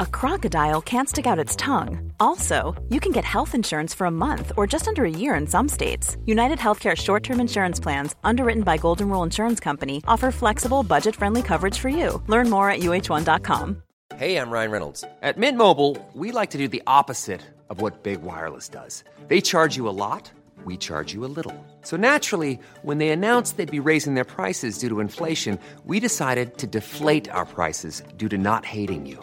a crocodile can't stick out its tongue. Also, you can get health insurance for a month or just under a year in some states. United Healthcare short term insurance plans, underwritten by Golden Rule Insurance Company, offer flexible, budget friendly coverage for you. Learn more at uh1.com. Hey, I'm Ryan Reynolds. At Mint Mobile, we like to do the opposite of what Big Wireless does. They charge you a lot, we charge you a little. So naturally, when they announced they'd be raising their prices due to inflation, we decided to deflate our prices due to not hating you.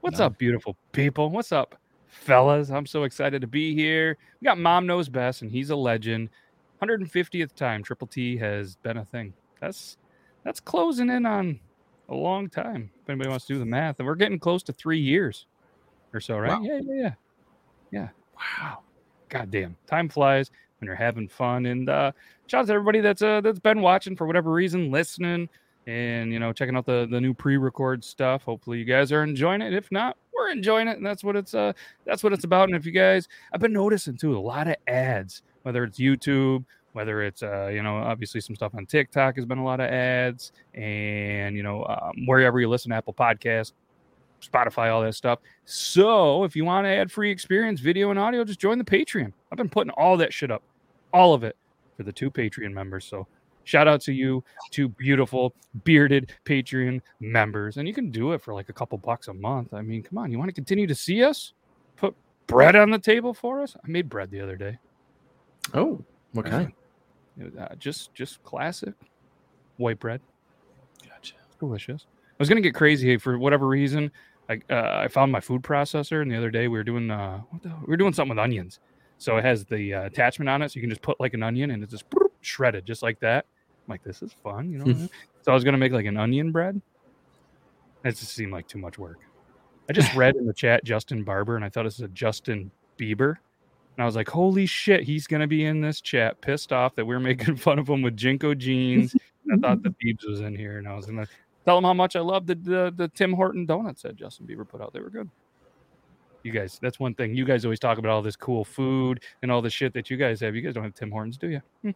What's up, beautiful people? What's up, fellas? I'm so excited to be here. We got Mom Knows Best, and he's a legend. 150th time Triple T has been a thing. That's that's closing in on a long time. If anybody wants to do the math, and we're getting close to three years or so, right? Wow. Yeah, yeah, yeah, yeah. Wow, goddamn, time flies when you're having fun. And uh, shout out to everybody that's uh, that's been watching for whatever reason, listening and you know checking out the the new pre-record stuff. Hopefully you guys are enjoying it. If not we're enjoying it and that's what it's uh that's what it's about. And if you guys i've been noticing too a lot of ads whether it's youtube whether it's uh you know obviously some stuff on tiktok has been a lot of ads and you know um, wherever you listen to apple podcast spotify all that stuff. So if you want to add free experience video and audio just join the patreon. I've been putting all that shit up all of it for the two patreon members. So Shout out to you, two beautiful bearded Patreon members. And you can do it for like a couple bucks a month. I mean, come on, you want to continue to see us? Put bread on the table for us? I made bread the other day. Oh, what kind? Uh, just just classic white bread. Gotcha. Delicious. I was gonna get crazy for whatever reason. I uh, I found my food processor, and the other day we were doing uh what the, we were doing something with onions. So it has the uh, attachment on it, so you can just put like an onion, and it's just shredded just like that. Like, this is fun, you know. Hmm. so I was gonna make like an onion bread. It just seemed like too much work. I just read in the chat Justin Barber, and I thought it was a Justin Bieber. And I was like, holy shit, he's gonna be in this chat, pissed off that we're making fun of him with JNCO jeans. I thought the Biebs was in here, and I was gonna tell him how much I love the, the the Tim Horton donuts that Justin Bieber put out. They were good. You guys, that's one thing. You guys always talk about all this cool food and all the shit that you guys have. You guys don't have Tim Hortons, do you? Hmm.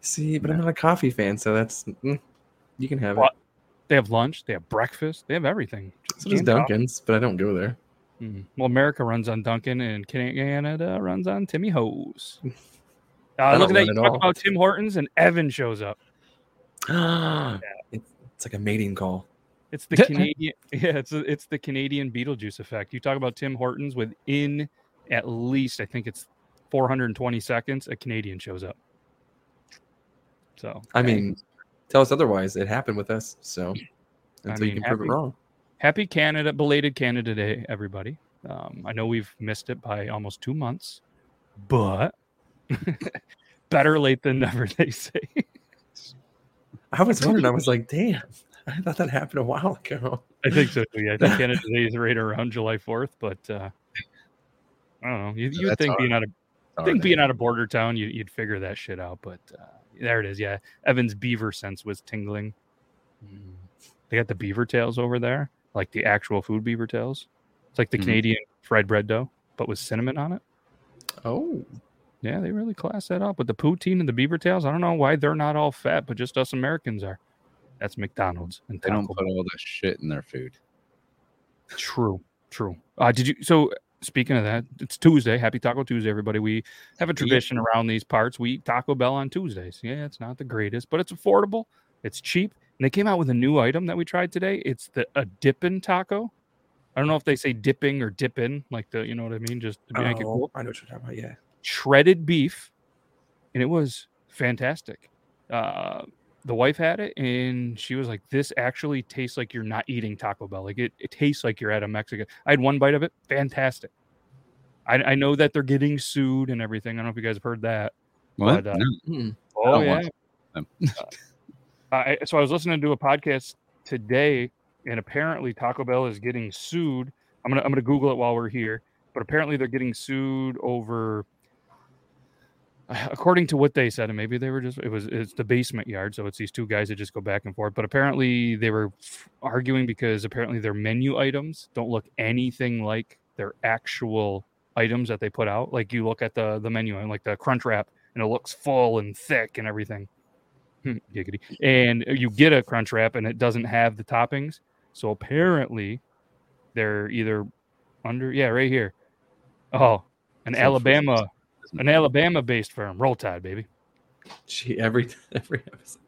See, but I'm not a coffee fan, so that's mm, you can have What? They have lunch, they have breakfast, they have everything. it. So does and coffee. Dunkin's, but I don't go there. Mhm. Well, America runs on Dunkin', and Canada runs on Timmy Ho's. Uh, look at that! You talk all. about Tim Hortons, and Evan shows up. it's, it's like a mating call. It's the Canadian, yeah, it's it's the Canadian Beetlejuice effect. You talk about Tim Hortons within at least, I think it's 420 seconds, a Canadian shows up. So I mean, tell us otherwise. It happened with us, so until you mean, can prove it wrong. happy Canada, belated Canada Day, everybody. Um, I know we've missed it by almost two months, but better late than never, they say. I was wondering. I was like, damn, I thought that happened a while ago. I think so. too, Yeah, I think Canada Day is right around July 4th, but uh, I don't know. You, you would think being out of think being out of border town, you, you'd figure that shit out. But uh, there it is. Yeah, Evan's beaver sense was tingling. Mm. They got the beaver tails over there, like the actual food beaver tails. It's like the Mhm. Canadian fried bread dough, but with cinnamon on it. Oh, Yeah, they really class that up with the poutine and the beaver tails. I don't know why they're not all fat, but just us Americans are. That's McDonald's and They don't put all the shit in their food. True, true. Uh, did you? So speaking of that, it's Tuesday. Happy Taco Tuesday, everybody. We have a tradition around these parts. We eat Taco Bell on Tuesdays. Yeah, it's not the greatest, but it's affordable. It's cheap. And they came out with a new item that we tried today. It's the a dippin' taco. I don't know if they say dipping or dippin', like the you know what I mean, just to make it Oh, cool. I know what you're talking about. Yeah. Shredded beef, and it was fantastic. Uh, the wife had it, and she was like, "This actually tastes like you're not eating Taco Bell. Like it, it tastes like you're at a Mexican." I had one bite of it, fantastic. I, I know that they're getting sued and everything. I don't know if you guys have heard that. What? But, uh, No. Mm. Oh don't yeah. watch them. I, so I was listening to a podcast today, and apparently Taco Bell is getting sued. I'm gonna I'm gonna Google it while we're here, but apparently they're getting sued over. According to what they said, and maybe they were just it was it's the basement yard, so it's these two guys that just go back and forth. But apparently they were arguing because apparently their menu items don't look anything like their actual items that they put out. Like you look at the the menu and like the crunch wrap, and it looks full and thick and everything. Hmm, Giggity. And you get a crunch wrap and it doesn't have the toppings. So apparently they're either under yeah, right here. Oh, an Alabama an Alabama based firm. Roll Tide, baby. She every every episode.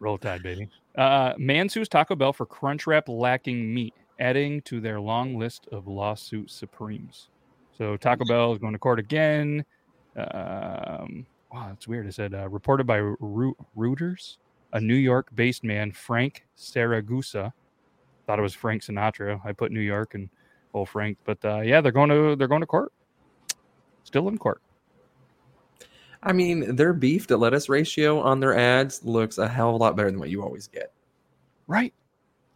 Roll Tide, baby. Uh man sues Taco Bell for crunch wrap lacking meat, adding to their long list of lawsuit supremes. So Taco Bell is going to court again. Um, wow, that's weird. It said uh, reported by Ru- Reuters, a New York-based man, Frank Siragusa. Thought it was Frank Sinatra. I put New York and oh Frank, but uh, yeah, they're going to they're going to court. Still in court. I mean, their beef to lettuce ratio on their ads looks a hell of a lot better than what you always get. Right.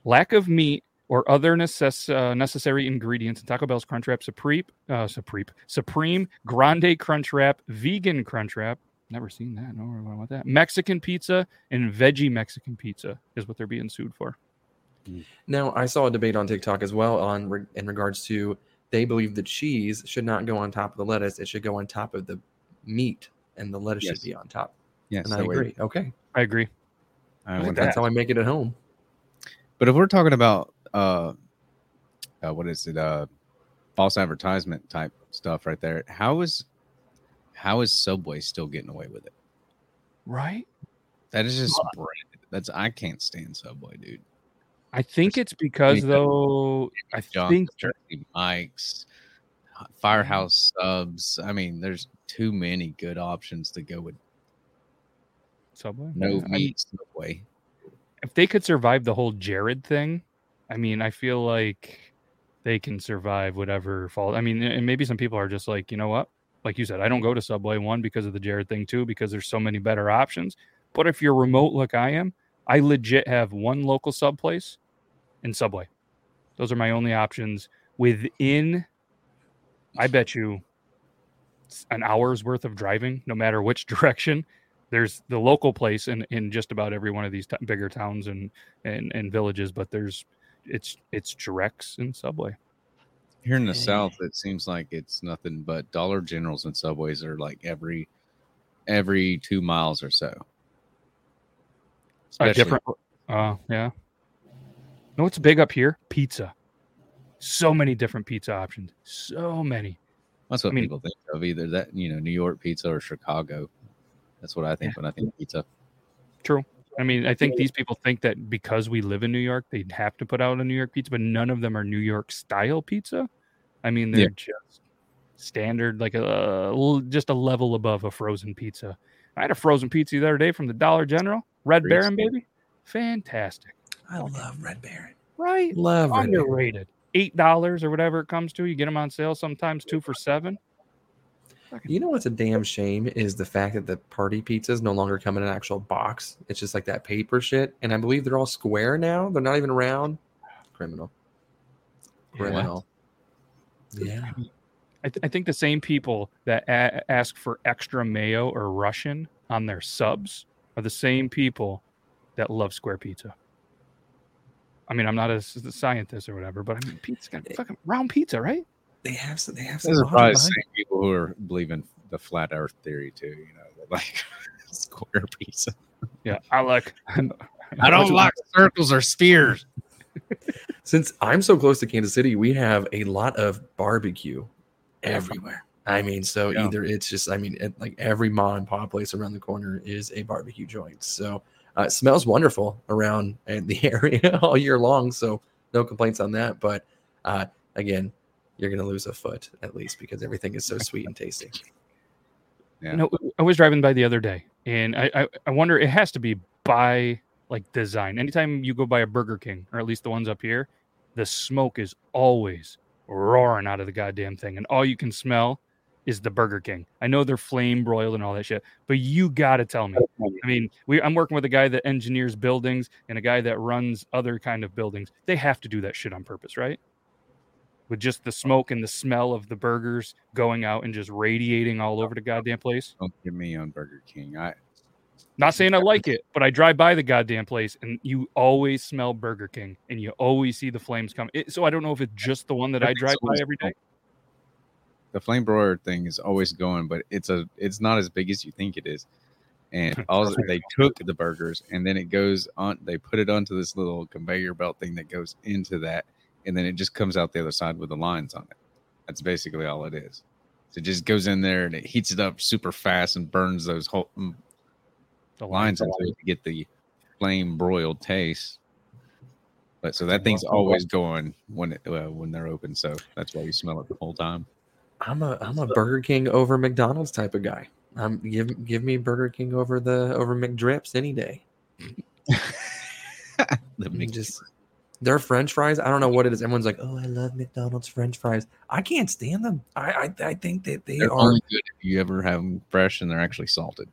Lack of meat or other necess- uh, necessary ingredients in Taco Bell's Crunch Wrap Supreme, uh, Supreme, Supreme Grande Crunch Wrap, Vegan Crunch Wrap. Never seen that. No, I want that. Mexican pizza and veggie Mexican pizza is what they're being sued for. Now, I saw a debate on TikTok as well on in regards to they believe the cheese should not go on top of the lettuce; it should go on top of the meat, and the lettuce Yes. should be on top. Yes, and I wait, agree. Okay, I agree. I Look would- at that's how I make it at home. But if we're talking about uh, uh what is it uh false advertisement type stuff right there, how is how is Subway still getting away with it? Right. That is just bread. That's I can't stand Subway, dude. I think it's because though. I John think Jersey Mike's, mm-hmm. Firehouse subs. I mean, there's too many good options to go with Subway. no Yeah, meat Subway. if they could survive the whole Jared thing, I mean, I feel like they can survive whatever fault. I mean, and maybe some people are just like, you know what? Like you said, I don't go to Subway one because of the Jared thing, too, because there's so many better options. But if you're remote like I am, I legit have one local sub place and Subway. Those are my only options within. I bet you an hour's worth of driving, no matter which direction. There's the local place in, in just about every one of these t- bigger towns and, and and villages, but there's it's it's Drex and Subway. Here in the South, it seems like it's nothing but Dollar Generals and Subways are like every every two miles or so. A Especially- different. Uh, yeah. No, what's big up here? Pizza. So many different pizza options. So many. That's what I mean- people think of either that you know New York pizza or Chicago. That's what I think when I think pizza. True. I mean, I think these people think that because we live in New York, they'd have to put out a New York pizza, but none of them are New York style pizza. I mean, they're Yeah. just standard, like a, just a level above a frozen pizza. I had a frozen pizza the other day from the Dollar General, Red Great Baron, baby. Fantastic. I love Red Baron. Right? Love Red Baron. Underrated. Eight dollars or whatever it comes to. You get them on sale sometimes two for seven. You know what's a damn shame is the fact that the party pizzas no longer come in an actual box. It's just like that paper shit, and I believe they're all square now. They're not even round. Criminal. Criminal. Yeah. I, th- I think the same people that a- ask for extra mayo or Russian on their subs are the same people that love square pizza. I mean, I'm not a, scientist or whatever, but I mean, pizza's got fucking round pizza, right? They have some. They have some. Those are probably the same people who are believing the flat Earth theory too. You know, like square pizza. Yeah, I like. I don't like circles or spheres. Since I'm so close to Kansas City, we have a lot of barbecue everywhere. I mean, so Yeah. either it's just, I mean, it, like every mom and pop place around the corner is a barbecue joint. So uh, it smells wonderful around in the area all year long. So no complaints on that. But uh, again, you're going to lose a foot at least because everything is so sweet and tasty. Yeah. No, I was driving by the other day, and I, I I wonder it has to be by like design. Anytime you go by a Burger King, or at least the ones up here, the smoke is always roaring out of the goddamn thing, and all you can smell is the Burger King. I know they're flame broiled and all that shit, but you got to tell me. I mean, we I'm working with a guy that engineers buildings and a guy that runs other kind of buildings. They have to do that shit on purpose, right? With just the smoke and the smell of the burgers going out and just radiating all over the goddamn place. Don't get me on Burger King. I Not saying I like it, but I drive by the goddamn place and you always smell Burger King and you always see the flames come. It, so I don't know if it's just the one that I drive by every day. the flame broiler thing is always going, but it's a it's not as big as you think it is. And all they took the burgers and then it goes on. They put it onto this little conveyor belt thing that goes into that, and then it just comes out the other side with the lines on it. That's basically all it is. So it just goes in there and it heats it up super fast and burns those whole mm, The lines into it to get the flame broiled taste. But so that thing's always going when it, uh, when they're open. So that's why you smell it the whole time. I'm a I'm a Burger King over McDonald's type of guy. Um, give give me Burger King over the over McDrips any day. the mix- just their French fries. I don't know what it is. Everyone's like, "Oh, I love McDonald's French fries." I can't stand them. I I, I think that they they're are, good if you ever have them fresh and they're actually salted.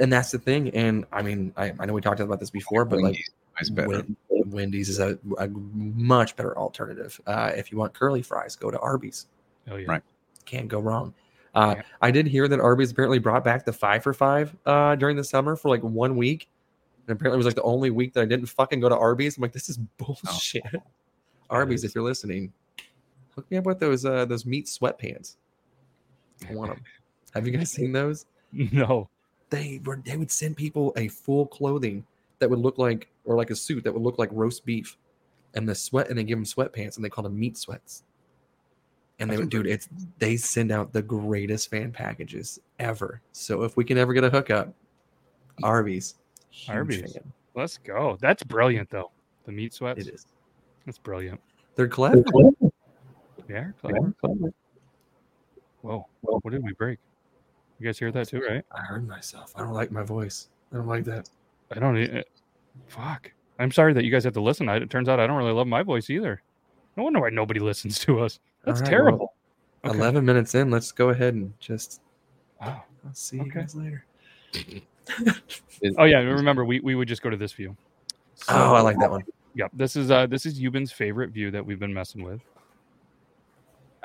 And that's the thing. And I mean, I, I know we talked about this before, but like Wendy's is better. Wendy's is a, a much better alternative. Uh, if you want curly fries, go to Arby's. Oh yeah. Right. Can't go wrong. Uh, Yeah. I did hear that Arby's apparently brought back the five for five uh, during the summer for like one week. And apparently it was like the only week that I didn't fucking go to Arby's. I'm like, this is bullshit. Arby's, if you're listening, hook me up with those uh, those meat sweatpants. I want them. Have you guys seen those? No. They were they would send people a full clothing that would look like or like a suit that would look like roast beef, and the sweat and they give them sweatpants and they call them meat sweats. And they would, dude, it's they send out the greatest fan packages ever. So if we can ever get a hookup, Arby's, Arby's. fan. Let's go. That's brilliant though. The meat sweats. It is. That's brilliant. They're clever. Yeah. Clever. Whoa. What did we break? You guys hear that too, right? I heard myself. I don't like my voice. I don't like that. I don't. e- uh, Fuck. I'm sorry that you guys have to listen. I, it turns out I don't really love my voice either. No wonder why nobody listens to us. That's right, well, terrible. Okay. Eleven minutes in, let's go ahead and just. Wow. I'll see you Okay. guys later. Oh yeah. Remember, we, we would just go to this view. Oh, I like that one. Yep. This is uh this is Yuban's favorite view that we've been messing with.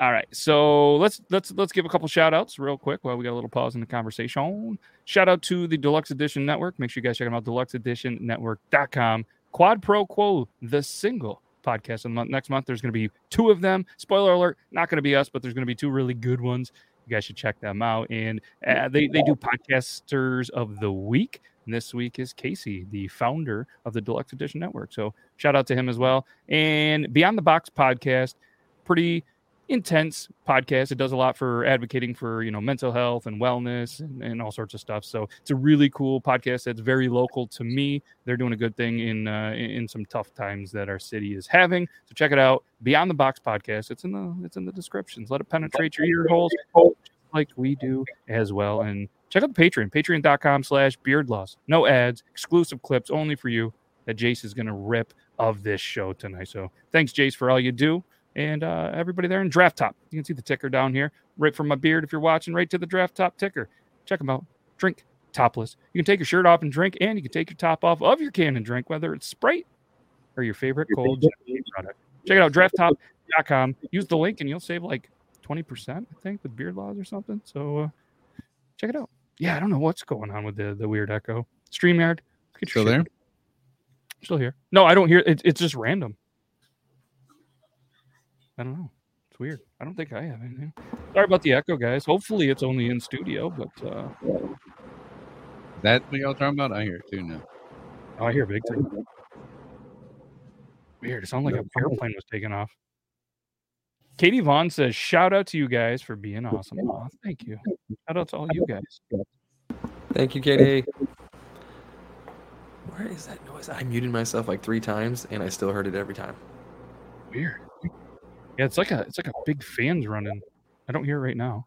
All right. So let's let's let's give a couple shout outs real quick while we got a little pause in the conversation. Shout out to the Deluxe Edition Network. Make sure you guys check them out, deluxeeditionnetwork.com. Quad Pro Quo, the single podcast of the month. Next month, there's going to be two of them. Spoiler alert, not going to be us, but there's going to be two really good ones. You guys should check them out. And uh, they, they do podcasters of the week. And this week is Casey, the founder of the Deluxe Edition Network. So shout out to him as well. And Beyond the Box podcast, pretty intense podcast. It does a lot for advocating for you know mental health and wellness and, and all sorts of stuff. So it's a really cool podcast that's very local to me. They're doing a good thing in uh, in some tough times that our city is having. So check it out. Beyond the Box podcast. It's in the it's in the descriptions. Let it penetrate your ear holes like we do as well. And check out the Patreon, patreon.com slash beard laws. No ads, exclusive clips only for you that Jace is gonna rip of this show tonight. So thanks, Jace, for all you do and uh, everybody there in Draft Top. You can see the ticker down here, right from my beard. If you're watching, right to the Draft Top ticker. Check them out. Drink topless. You can take your shirt off and drink, and you can take your top off of your can and drink, whether it's Sprite or your favorite cold product. Check it out, drafttop.com. Use the link, and you'll save like 20%, I think, with beard laws or something. So uh, check it out. Yeah, I don't know what's going on with the, the weird echo. StreamYard. Still there? Still here. No, I don't hear it. It's just random. I don't know. It's weird. I don't think I have anything. Sorry about the echo, guys. Hopefully it's only in studio, but uh, That what y'all talking about? I hear it too now. oh, I hear big time. Weird. It sounded like an airplane was taking off. Katie Vaughn says, "Shout out to you guys for being awesome." Aw, thank you. Shout out to all you guys. Thank you, Katie. Where is that noise? I muted myself like three times and I still heard it every time. Weird. Yeah, it's like a it's like a big fan's running. I don't hear it right now.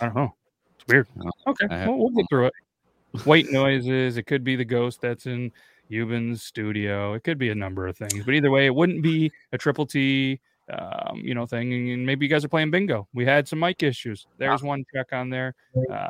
I don't know. It's weird. No, Okay, well, we'll get through it. White noises. It could be the ghost that's in Yuban's studio. It could be a number of things, but either way, it wouldn't be a triple T, um, you know, thing. And maybe you guys are playing bingo. We had some mic issues. There's one check on there. Uh,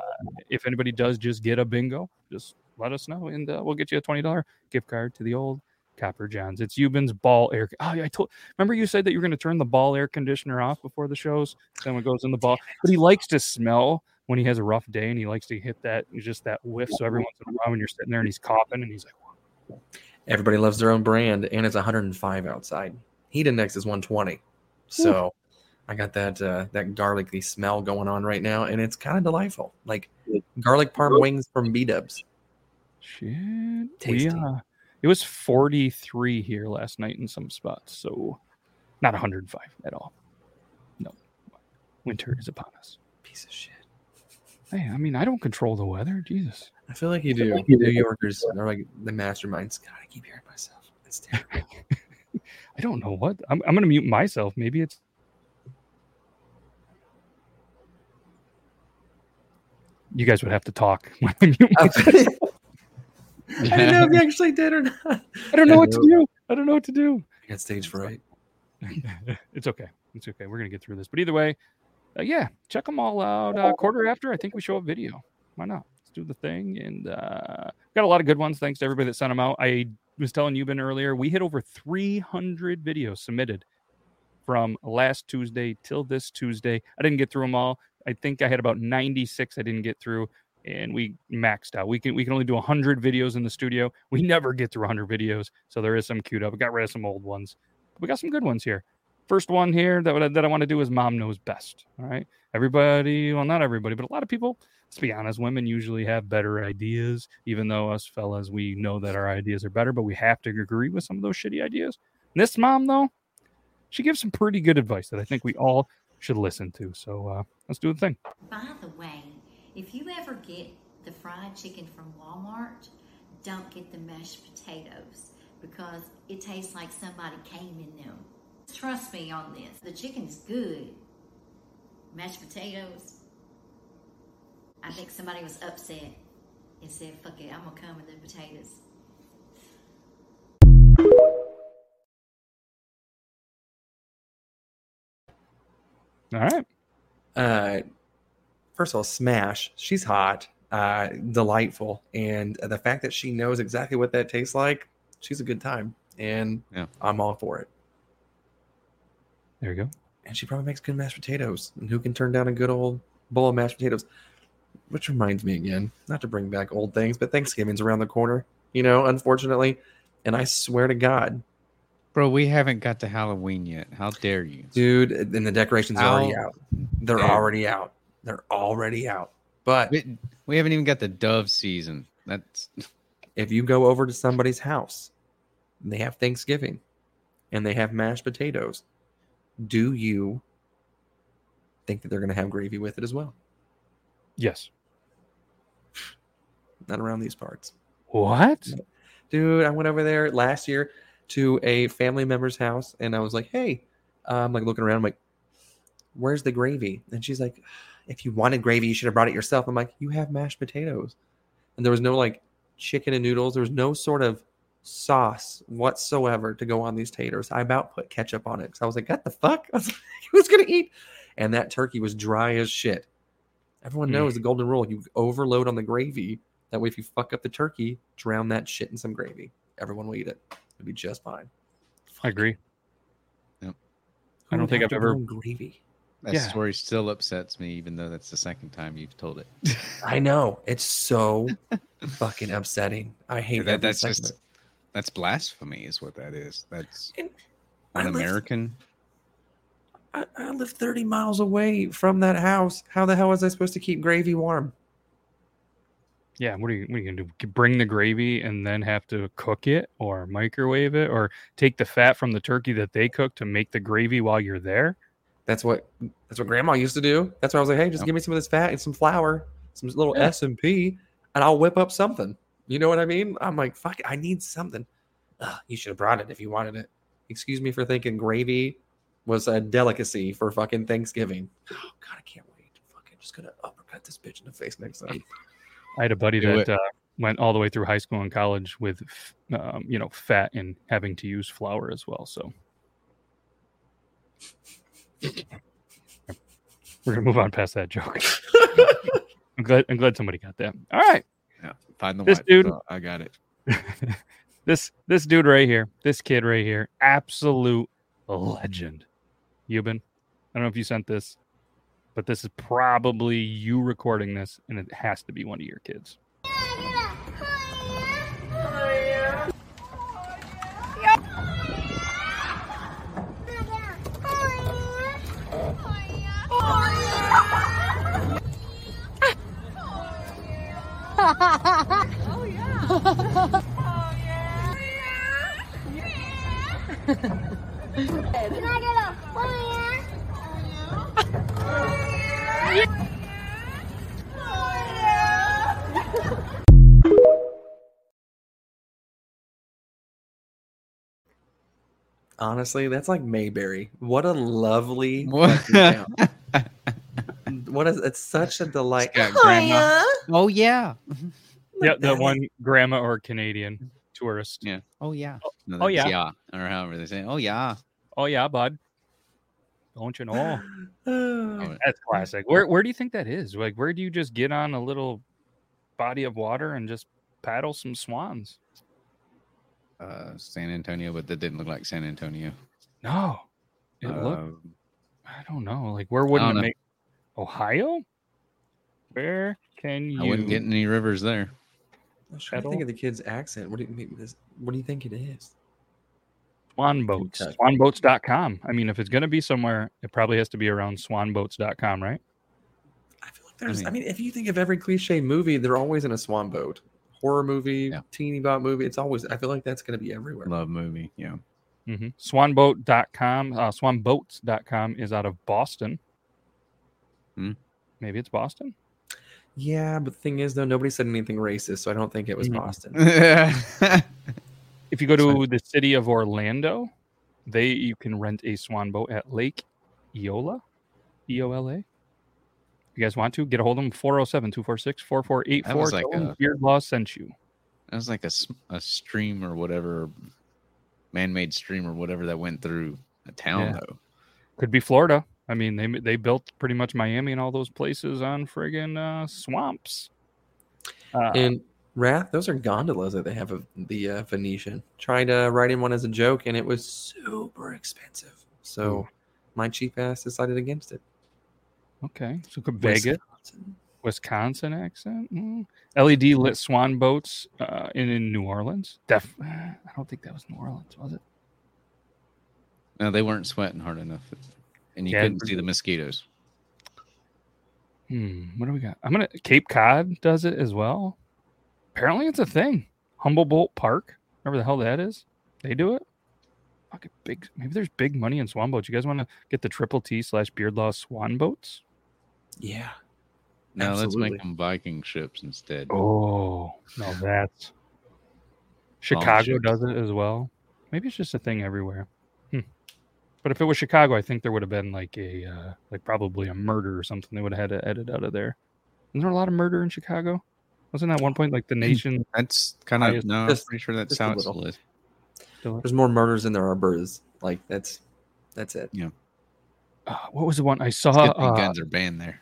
if anybody does just get a bingo, just let us know, and uh, we'll get you a twenty dollar gift card to the old Copper Johns. It's Yuban's ball air. Oh, yeah, I told. Remember you said that you were going to turn the ball air conditioner off before the shows. Then it goes in the ball, but he likes to smell when he has a rough day, and he likes to hit that just that whiff. So every once in a while, when you're sitting there and he's coughing, and he's like, Everybody loves their own brand, and it's 105 outside. Heat index is 120. So I got that uh, that garlicky smell going on right now, and it's kind of delightful. Like garlic parm wings from B Dubs. "Shit, we uh, it was 43 here last night in some spots, so not 105 at all. No, winter is upon us. Piece of shit. Hey, I mean, I don't control the weather. Jesus. I feel like you do. New Yorkers are like the masterminds. God, I keep hearing myself. It's terrible. I don't know what. I'm, I'm going to mute myself. Maybe it's. You guys would have to talk when I didn't know if you actually did or not. I don't know what to do. I don't know what to do. I got stage fright. it's okay. It's okay. We're going to get through this. But either way, uh, yeah, check them all out. Uh, quarter after, I think we show a video. Why not? Let's do the thing. And uh, got a lot of good ones. Thanks to everybody that sent them out. I was telling you, Ben, earlier, we hit over 300 videos submitted from last Tuesday till this Tuesday. I didn't get through them all. I think I had about 96 I didn't get through. And we maxed out. We can we can only do 100 videos in the studio. We never get through 100 videos, so there is some queued up. We got rid of some old ones. We got some good ones here. First one here that, that I want to do is Mom Knows Best. All right. Everybody, well, not everybody, but a lot of people, let's be honest, women usually have better ideas, even though us fellas, we know that our ideas are better, but we have to agree with some of those shitty ideas. And this mom, though, she gives some pretty good advice that I think we all should listen to. So uh, let's do the thing. By the way, if you ever get the fried chicken from Walmart, don't get the mashed potatoes because it tastes like somebody came in them. Trust me on this. The chicken's good. Mashed potatoes. I think somebody was upset and said, fuck it, I'm gonna come with the potatoes. All right. Uh, first of all, Smash. She's hot, uh, delightful, and the fact that she knows exactly what that tastes like, she's a good time, and Yeah. I'm all for it. There you go. And she probably makes good mashed potatoes. And who can turn down a good old bowl of mashed potatoes? Which reminds me again, not to bring back old things, but Thanksgiving's around the corner. You know, unfortunately, and I swear to God, Bro, we haven't got to Halloween yet. How dare you? dude, and the decorations are already out. They're dare- already out. They're already out. But We, we haven't even got the dove season. That's if you go over to somebody's house and they have Thanksgiving and they have mashed potatoes, do you think that they're going to have gravy with it as well? Yes. Not around these parts. What? Dude, I went over there last year to a family member's house and I was like, hey, uh, I'm like looking around, I'm like, where's the gravy? And she's like, if you wanted gravy, you should have brought it yourself. I'm like, you have mashed potatoes. And there was no like chicken and noodles. There was no sort of sauce whatsoever to go on these taters. I about put ketchup on it because I was like, what the fuck? I was like, who's going to eat? And that turkey was dry as shit. Everyone Hmm. knows the golden rule. You overload on the gravy. That way, if you fuck up the turkey, drown that shit in some gravy. Everyone will eat it. It'll be just fine. I agree. Yep. I don't think I've ever- gravy. That Yeah. story still upsets me, even though that's the second time you've told it. I know it's so fucking upsetting. I hate that, that's second just that's blasphemy, is what that is. That's And I an live- American. I, I live 30 miles away from that house. How the hell was I supposed to keep gravy warm? Yeah, what are you what are you gonna do? Bring the gravy and then have to cook it or microwave it or take the fat from the turkey that they cook to make the gravy while you're there? That's what that's what grandma used to do. That's why I was like, hey, just Yep. give me some of this fat and some flour, some little Yeah. S and P, and I'll whip up something. You know what I mean? I'm like, fuck, it, I need something. Ugh, you should have brought it if you wanted it. Excuse me for thinking gravy was a delicacy for fucking Thanksgiving. Oh God, I can't wait. Fucking just gonna uppercut this bitch in the face next time. I had a buddy Do that uh, went all the way through high school and college with, um, you know, fat and having to use flour as well. So we're gonna move on past that joke. I'm glad. I'm glad somebody got that. All right, Yeah, find the This dude- So I got it. this this dude right here, this kid right here, absolute legend. Yuban, I don't know if you sent this, but this is probably you recording this, and it has to be one of your kids. Oh, Honestly, that's like Mayberry. What a lovely What? fucking town. what is it's such a delight. got grandma. Oh yeah. Yeah, the one grandma or Canadian tourist. Yeah. Oh yeah. No, Oh, that's yeah. or however they say. it. Oh yeah. Oh yeah, bud. Don't you know? Oh, That's classic. Where where do you think that is? Like, where do you just get on a little body of water and just paddle some swans? Uh, San Antonio, but that didn't look like San Antonio. No, it looked. Um, I don't know. Like, where wouldn't don't it know. make Ohio? Where can you? I wouldn't get any rivers there. I'm trying to think of the kid's accent. What do you mean this? What do you think it is? Swan boats. Kentucky. Swanboats.com. I mean, if it's going to be somewhere, it probably has to be around swanboats.com, right? I feel like there's. I mean- mean, if you think of every cliche movie, they're always in a swan boat, horror movie, Yeah. teeny bot movie. It's always. I feel like that's going to be everywhere. Love movie. Yeah. Mm-hmm. Swanboat.com. Uh, swanboats.com is out of Boston. Hmm. Maybe it's Boston. Yeah, but the thing is, though, nobody said anything racist, so I don't think it was Mhm. Boston. If you go to the city of Orlando, they you can rent a swan boat at Lake Eola, E O L A. If you guys want to, get a hold of them 407 246 4484. That was like a- Beard Law sent you. That was like a, s- a stream or whatever, man-made stream or whatever that went through a town Yeah. though. Could be Florida. I mean, they they built pretty much Miami and all those places on friggin' uh, swamps. Uh, And Wrath, those are gondolas that they have of the uh, Venetian. Tried to write in one as a joke, and it was super expensive. So my cheap ass decided against it. okay, so could Vegas, Wisconsin. Wisconsin accent. Mm. LED lit swan boats uh, in in New Orleans. Def, I don't think that was New Orleans, was it? No, they weren't sweating hard enough, and you Yeah, couldn't see the mosquitoes. Hmm, what do we got? I'm gonna Cape Cod does it as well. Apparently, it's a thing. Humboldt Park, whatever the hell that is, they do it. Fucking big. Maybe there's big money in swan boats. You guys want to get the triple T slash Beard Law swan boats? Yeah. No, let's make them Viking ships instead. Oh no, that's Chicago does it as well. Maybe it's just a thing everywhere. But if it was Chicago, I think there would have been like a uh, like probably a murder or something. They would have had to edit out of there. Isn't there a lot of murder in Chicago? Wasn't that one point like the nation? That's kind I of just- no. I'm pretty sure that sounds. a little. There's more murders than there are birds. Like that's that's it. Yeah. Uh, what was the one I saw? It's good thing uh, guns are banned there.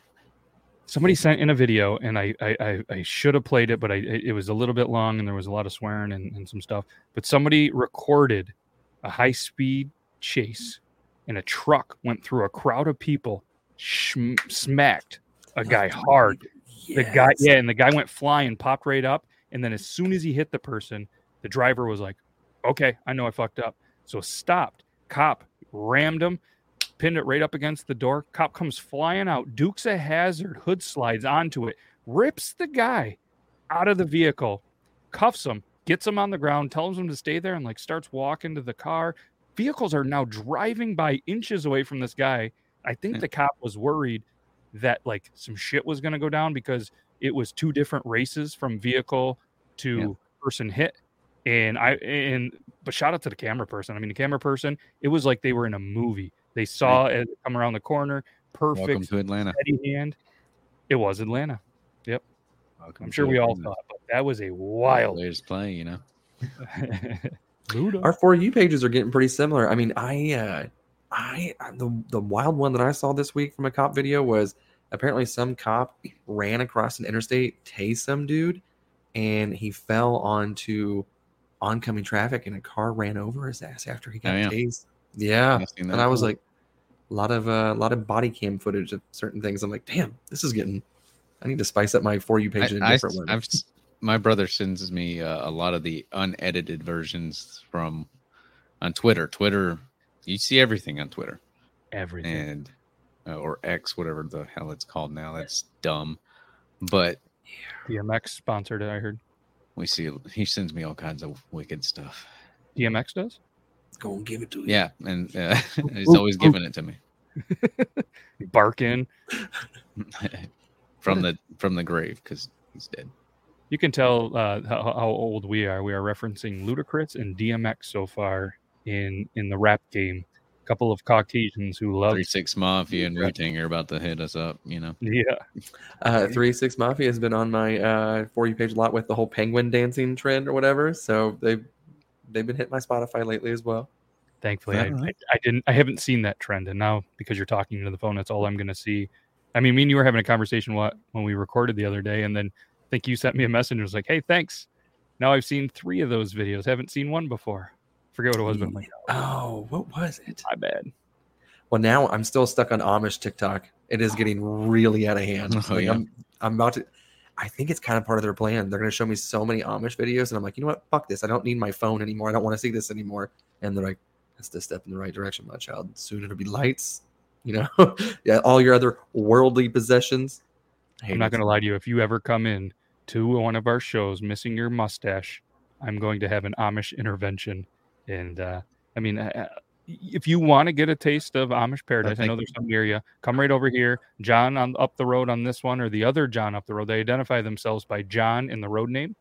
somebody sent in a video and I I, I, I should have played it, but I it it was a little bit long and there was a lot of swearing and, and some stuff. But somebody recorded a high speed chase and a truck went through a crowd of people, shm smacked a guy oh, hard. The guy, yeah, and the guy went flying, popped right up, and then as soon as he hit the person, the driver was like, "Okay, I know I fucked up," so stopped. Cop rammed him, pinned it right up against the door. Cop comes flying out, dukes a hazard, hood slides onto it, rips the guy out of the vehicle, cuffs him, gets him on the ground, tells him to stay there, and like starts walking to the car. Vehicles are now driving by inches away from this guy. I think the cop was worried that like some shit was going to go down because it was two different races from vehicle to Yeah. person hit. And I and but shout out to the camera person. I mean, the camera person, it was like they were in a movie. They saw it come around the corner, Perfect. Welcome to Atlanta. hand. It was Atlanta. Yep. Welcome I'm sure we all Atlanta. thought, but that was a wild. Players play, you know. Luda. Our for you pages are getting pretty similar. I mean, I, uh, I the the wild one that I saw this week from a cop video was apparently some cop ran across an interstate, tased some dude, and he fell onto oncoming traffic, and a car ran over his ass after he got Oh, yeah. tased. Yeah, I've and I was like, a lot of uh, a lot of body cam footage of certain things. I'm like, damn, this is getting. I need to spice up my for you page in a I, different way. have my brother sends me uh, a lot of the unedited versions from on Twitter. Twitter, you see everything on Twitter Everything. and uh, or X, whatever the hell it's called now. That's dumb, but DMX sponsored it. I heard we see he sends me all kinds of wicked stuff. DMX does. Go and give it to you. Yeah, and uh, he's always giving it to me Barking. from the from the grave because he's dead. You can tell uh, how, how old we are. We are referencing Ludacris and DMX so far in in the rap game. A couple of Caucasians who love. Three Six Mafia and Yeah. Wu Tang are about to hit us up. You know, Yeah, Uh, Three Six Mafia has been on my uh, for you page a lot with the whole penguin dancing trend or whatever. So they've they've been hitting my Spotify lately as well. thankfully I, I, I didn't. I haven't seen that trend, and now because you're talking to the phone, that's all I'm going to see. I mean, me and you were having a conversation what when we recorded the other day, and then I think you sent me a message and was like, "Hey, thanks." Now I've seen three of those videos. Haven't seen one before. Forget what it was, but I'm like, Oh, oh what was it? my bad. Well, now I'm still stuck on Amish TikTok. It is getting really out of hand. Oh, Like, yeah. I'm I'm about to. I think it's kind of part of their plan. They're going to show me so many Amish videos, and I'm like, you know what? Fuck this. I don't need my phone anymore. I don't want to see this anymore. And they're like, that's the step in the right direction, my child. Soon it'll be lights. You know, yeah, all your other worldly possessions. I hate I'm not going to lie to you. If you ever come in to one of our shows missing your mustache, I'm going to have an Amish intervention. And uh, I mean, uh, if you want to get a taste of Amish paradise, I know think- there's some near you. Come right over here. John on up the road on this one, or the other John up the road. They identify themselves by John in the road name.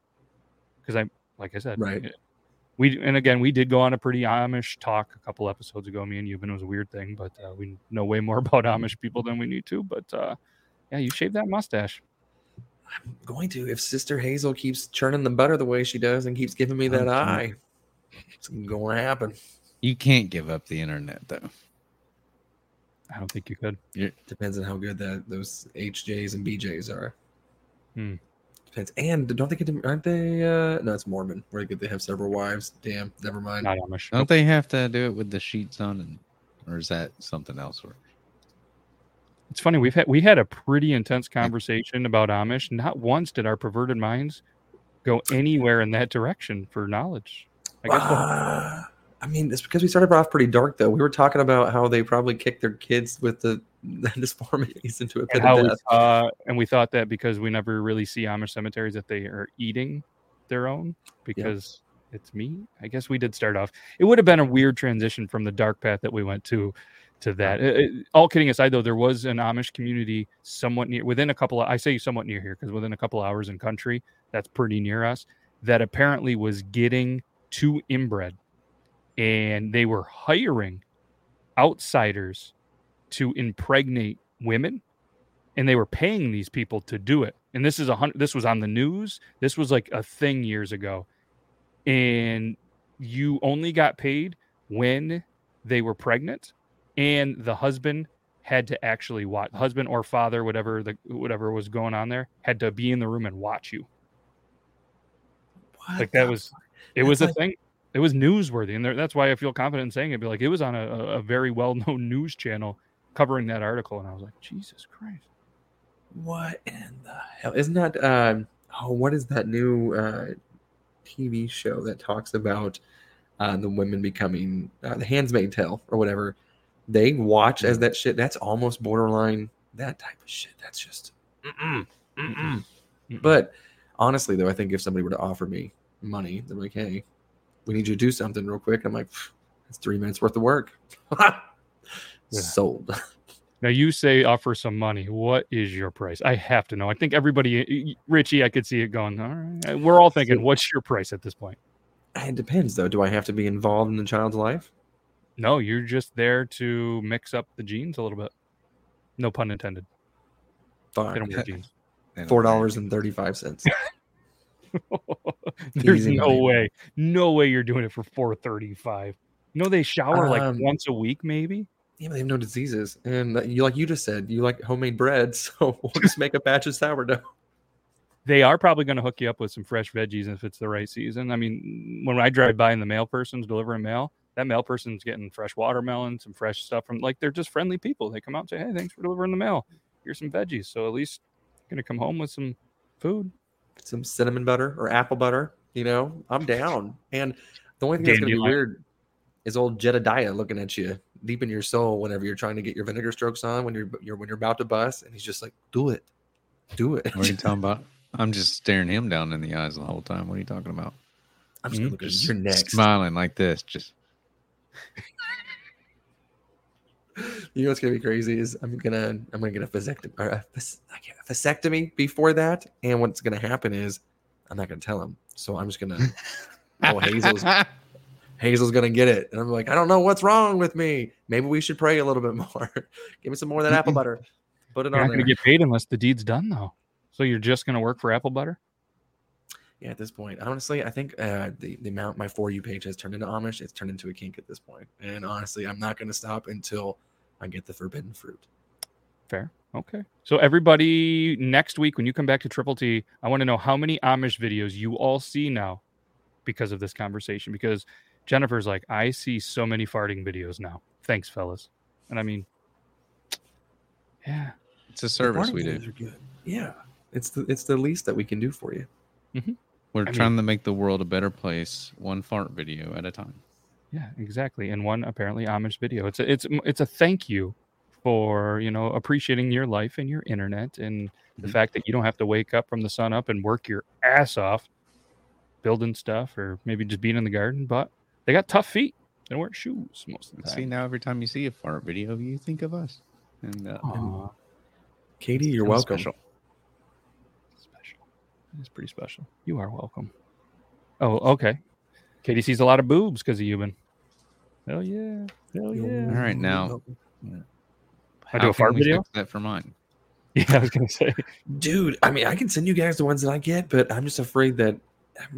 Because I, like I said, Right. eh, We and again, we did go on a pretty Amish talk a couple episodes ago. Me and you, and it was a weird thing, but uh, we know way more about Amish people than we need to. But uh, yeah, you shave that mustache. Going to if Sister Hazel keeps churning the butter the way she does and keeps giving me that Okay. eye. It's going to happen. you can't give up the internet though. I don't think you could. It Depends on how good that those HJs and BJs are. Hmm. Depends. And don't they get to, aren't they? Uh, no, it's Mormon. Where they get they have several wives. Damn, never mind. Not Amish. Don't they have to do it with the sheets on, and or is that something else? Or It's funny. We've had we had a pretty intense conversation about Amish. Not once did our perverted minds go anywhere in that direction for knowledge. I guess. we'll- Uh, I mean, it's because we started off pretty dark, though. We were talking about how they probably kicked their kids with the, the disformities into a pit and of we uh, and we thought that because we never really see Amish cemeteries that they are eating their own because it's meat. I guess we did start off. It would have been a weird transition from the dark path that we went to to that. It- it- all kidding aside, though, there was an Amish community somewhat near within a couple. Of, I say somewhat near here because within a couple hours in country, that's pretty near us. That apparently was getting too inbred, and they were hiring outsiders to impregnate women and they were paying these people to do it and this is a hundred this was on the news this was like a thing years ago and you only got paid when they were pregnant and the husband had to actually watch husband or father whatever the whatever was going on there had to be in the room and watch you What like that was it was a That's thing it was newsworthy and there, that's why i feel confident in saying it but like it was on a, a a very well-known news channel covering that article and i was like jesus christ What in the hell? Isn't that um oh what is that new uh TV show that talks about uh the women becoming uh, the handsmaid tale or whatever? They watch as mm-hmm. that shit. That's almost borderline that type of shit. That's just mm-mm, mm-mm. But Honestly, though, I think if somebody were to offer me money, they're like, "Hey, we need you to do something real quick." I'm like, "It's three minutes worth of work." Yeah. Sold. Now you say offer some money. What is your price? I have to know. I think everybody, Richie, I could see it going. All right, we're all thinking, what's your price at this point? It depends, though. Do I have to be involved in the child's life? No, you're just there to mix up the genes a little bit. No pun intended. They don't Fine. wear jeans. Four dollars and thirty-five. There's Easy no money. way, no way you're doing it for four thirty-five. You know they shower like Um, once a week, maybe. Yeah, but they have no diseases, and uh, you like you just said, you like homemade bread, so we'll just make a batch of sourdough. They are probably going to hook you up with some fresh veggies if it's the right season. I mean, when I drive by and the mail person's delivering mail, that mail person's getting fresh watermelon, some fresh stuff from like they're just friendly people. They come out and say, "Hey, thanks for delivering the mail. Here's some veggies." So at least you're going to come home with some food. Some cinnamon butter or apple butter, you know, I'm down. And the only thing that's gonna be Dandelion. weird is old Jedediah looking at you deep in your soul whenever you're trying to get your vinegar strokes on when you're you're when you're about to bust, and he's just like, "Do it, do it." What are you talking about? I'm just staring him down in the eyes the whole time. What are you talking about? I'm just gonna look at Just your next. smiling like this. Just You know what's gonna be crazy is I'm gonna I'm gonna get a vasectomy or a, a vasectomy before that, and what's gonna happen is I'm not gonna tell him. So I'm just gonna oh Hazel's Hazel's gonna get it, and I'm like I don't know what's wrong with me. Maybe we should pray a little bit more. Give me some more of that apple butter. Put it on. You're not on gonna get paid unless the deed's done, though. So you're just to work for apple butter? Yeah, at this point, honestly, I think uh, the the amount my for you page has turned into Amish, it's turned into a kink at this point. And honestly, I'm not gonna stop until I get the forbidden fruit. Fair. Okay. So everybody, next week when you come back to Triple T, I want to know how many Amish videos you all see now because of this conversation. Because Jennifer's like, I see so many farting videos now. Thanks, fellas. And I mean, yeah, it's a service we do. are good. Yeah, it's the it's the least that we can do for you. We're I mean- trying to make the world a better place, one fart video at a time. yeah, exactly. And one apparently Amish video. It's a, it's it's a thank you for you know appreciating your life and your internet and the Mhm. fact that you don't have to wake up from the sun up and work your ass off building stuff or maybe just being in the garden. But they got tough feet. They don't wear shoes most of the time. See now, every time you see a fart video, you think of us. And uh, Aw, Katie, you're welcome. special. special. It's pretty special. You are welcome. Oh, okay. Katie sees a lot of boobs because of Yuban. Hell yeah. Hell yeah. All right, now. I do a fart video? that for mine. Yeah, I was gonna say. dude. I mean, I can send you guys the ones that I get, but I'm just afraid that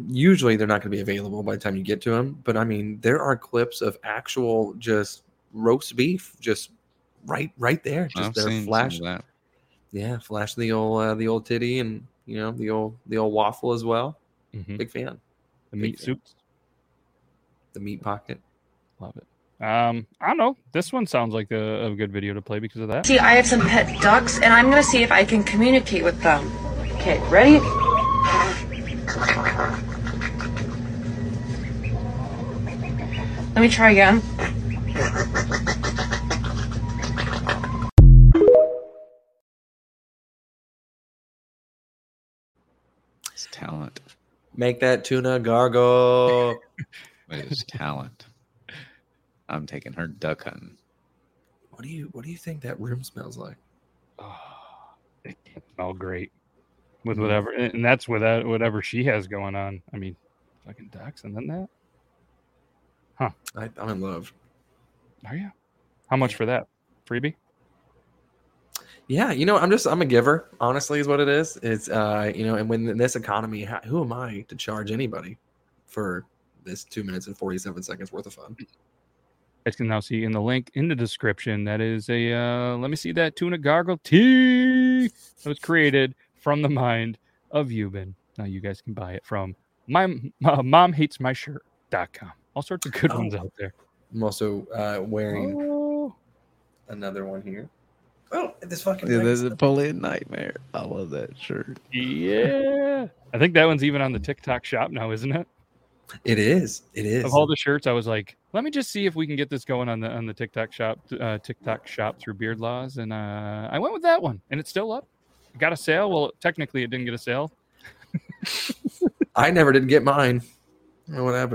usually they're not going to be available by the time you get to them. But I mean, there are clips of actual just roast beef, just right, right there, just I've there, flash. that. Yeah, flash the old, uh, the old titty, and you know the old, the old waffle as well. Mhm. Big fan. The Big meat fan. suits. The meat pocket. Love it. Um, I don't know. This one sounds like a, a good video to play because of that. See, I have some pet ducks, and I'm gonna see if I can communicate with them. Okay, ready? Let me try again. Talent. Make that tuna gargle. It is talent. I'm taking her duck hunting. what do you, what do you think that room smells like? Oh, it can smell great with whatever, and that's without whatever she has going on. I mean, fucking ducks, and then that. I, I'm in love. Are you? How much for that? Freebie? Yeah, you know, I'm just I'm a giver. Honestly, is what it is. It's uh, you know, and when in this economy, who am I to charge anybody for this two minutes and 47 seconds worth of fun? guys can now see in the link in the description that is a uh let me see that tuna gargle tea that was created from the mind of Yuban. Now you guys can buy it from my uh, mom hates my shirt.com. All sorts of good ones Oh. out there. I'm also uh, wearing Oh, another one here. Oh, this fucking Yeah, thing. there's a Napoleon nightmare. I love that shirt. yeah. I think that one's even on the TikTok shop now, isn't it? It is. It is. Of all the shirts, I was like, let me just see if we can get this going on the on the TikTok shop, uh, TikTok shop through Beard Laws, and uh, I went with that one, and it's still up. Got a sale. Well, technically, it didn't get a sale. I never did get mine. Whatever.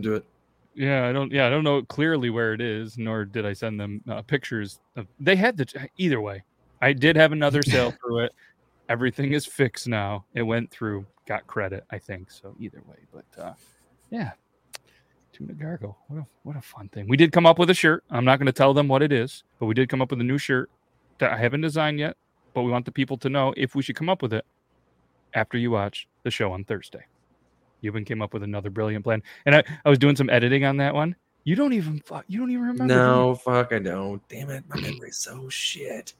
Do it. Yeah, I don't. Yeah, I don't know clearly where it is, nor did I send them uh, pictures. Of, they had the either way. I did have another sale through it. Everything is fixed now. It went through, got credit, I think. So either way, but uh, yeah, tuna gargo. What a what a fun thing. We did come up with a shirt. I'm not going to tell them what it is, but we did come up with a new shirt that I haven't designed yet. But we want the people to know if we should come up with it after you watch the show on Thursday. Yuban came up with another brilliant plan, and I, I was doing some editing on that one. You don't even fuck. You don't even remember. No, fuck, I don't. Damn it, my memory's so shit.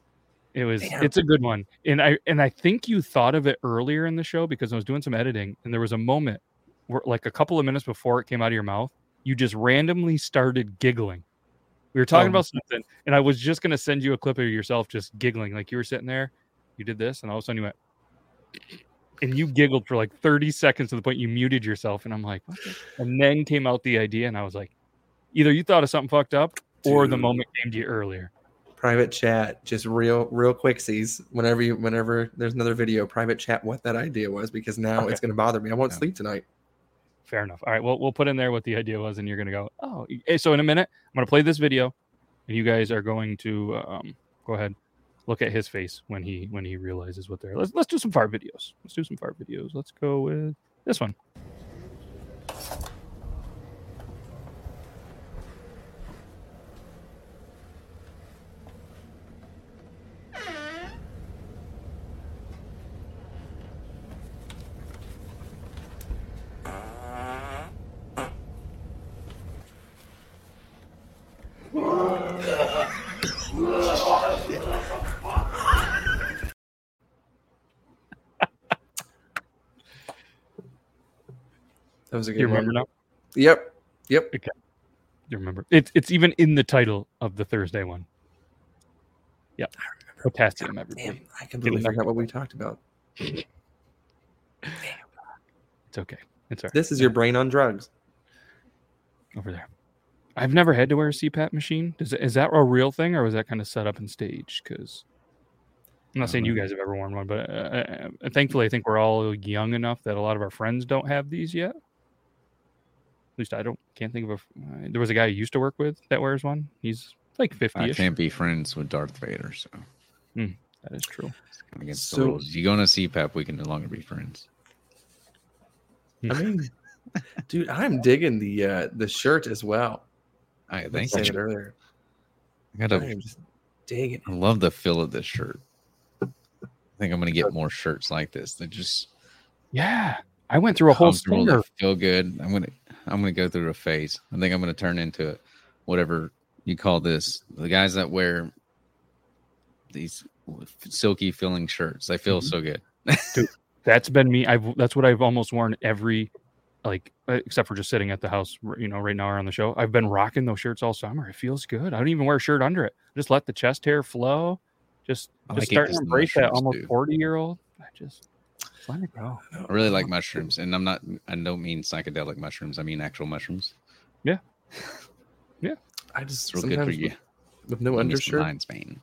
It was Damn. it's a good one. And I and I think you thought of it earlier in the show because I was doing some editing and there was a moment where like a couple of minutes before it came out of your mouth, you just randomly started giggling. We were talking Oh. about something and I was just gonna send you a clip of yourself just giggling. Like you were sitting there, you did this, and all of a sudden you went and you giggled for like 30 seconds to the point you muted yourself. And I'm like, what and then came out the idea, and I was like, either you thought of something fucked up or the moment came to you earlier. Private chat, just real, real quicksies. Whenever you, whenever there's another video, private chat what that idea was because now Okay. it's gonna bother me. I won't Yeah. sleep tonight. Fair enough. All right, well, we'll put in there what the idea was, and you're gonna go, oh. eh, So in a minute, I'm gonna play this video, and you guys are going to um, go ahead, look at his face when he when he realizes what they're. Let's let's do some fart videos. Let's do some fart videos. Let's go with this one. That was a good You remember one. now? Yep. Yep. You remember? It's it's even in the title of the Thursday one. Yep. Potassium, Damn, everybody. I completely forgot what we talked about. damn. It's okay. It's all right. This is your brain on drugs. over there. I've never had to wear a CPAP machine. Is, is that a real thing, or was that kind of set up and staged? Because I'm not saying you guys have ever worn one, but uh, uh, thankfully, I think we're all young enough that a lot of our friends don't have these yet. At least I don't. Can't think of a. Uh, there was a guy I used to work with that wears one. He's like 50ish. can't be friends with Darth Vader, so That is true. against So- the rules. You go on a CPAP, we can no longer be friends. I mean, dude, I'm digging the uh the shirt as well. I I thank said you. earlier. I I gotta. am just digging. I love the feel of this shirt. I think I'm gonna get more shirts like this. They just Yeah, I went through a whole comfortable, summer. feel good. I'm gonna I'm gonna go through a phase. I think I'm gonna turn into whatever you call this. The guys that wear these silky feeling shirts. They feel so good. Dude, That's been me. I've that's what I've almost worn every, like, uh, except for just sitting at the house. You know, right now or on the show. I've been rocking those shirts all summer. It feels good. I don't even wear a shirt under it. Just let the chest hair flow. Just just like it starting to embrace that almost forty year old. I just let it go. I really like mushrooms, and I'm not. I don't mean psychedelic mushrooms. I mean actual mushrooms. Yeah. Yeah. I just It's real good for sometimes you. with, with no Give undershirt, lion's mane.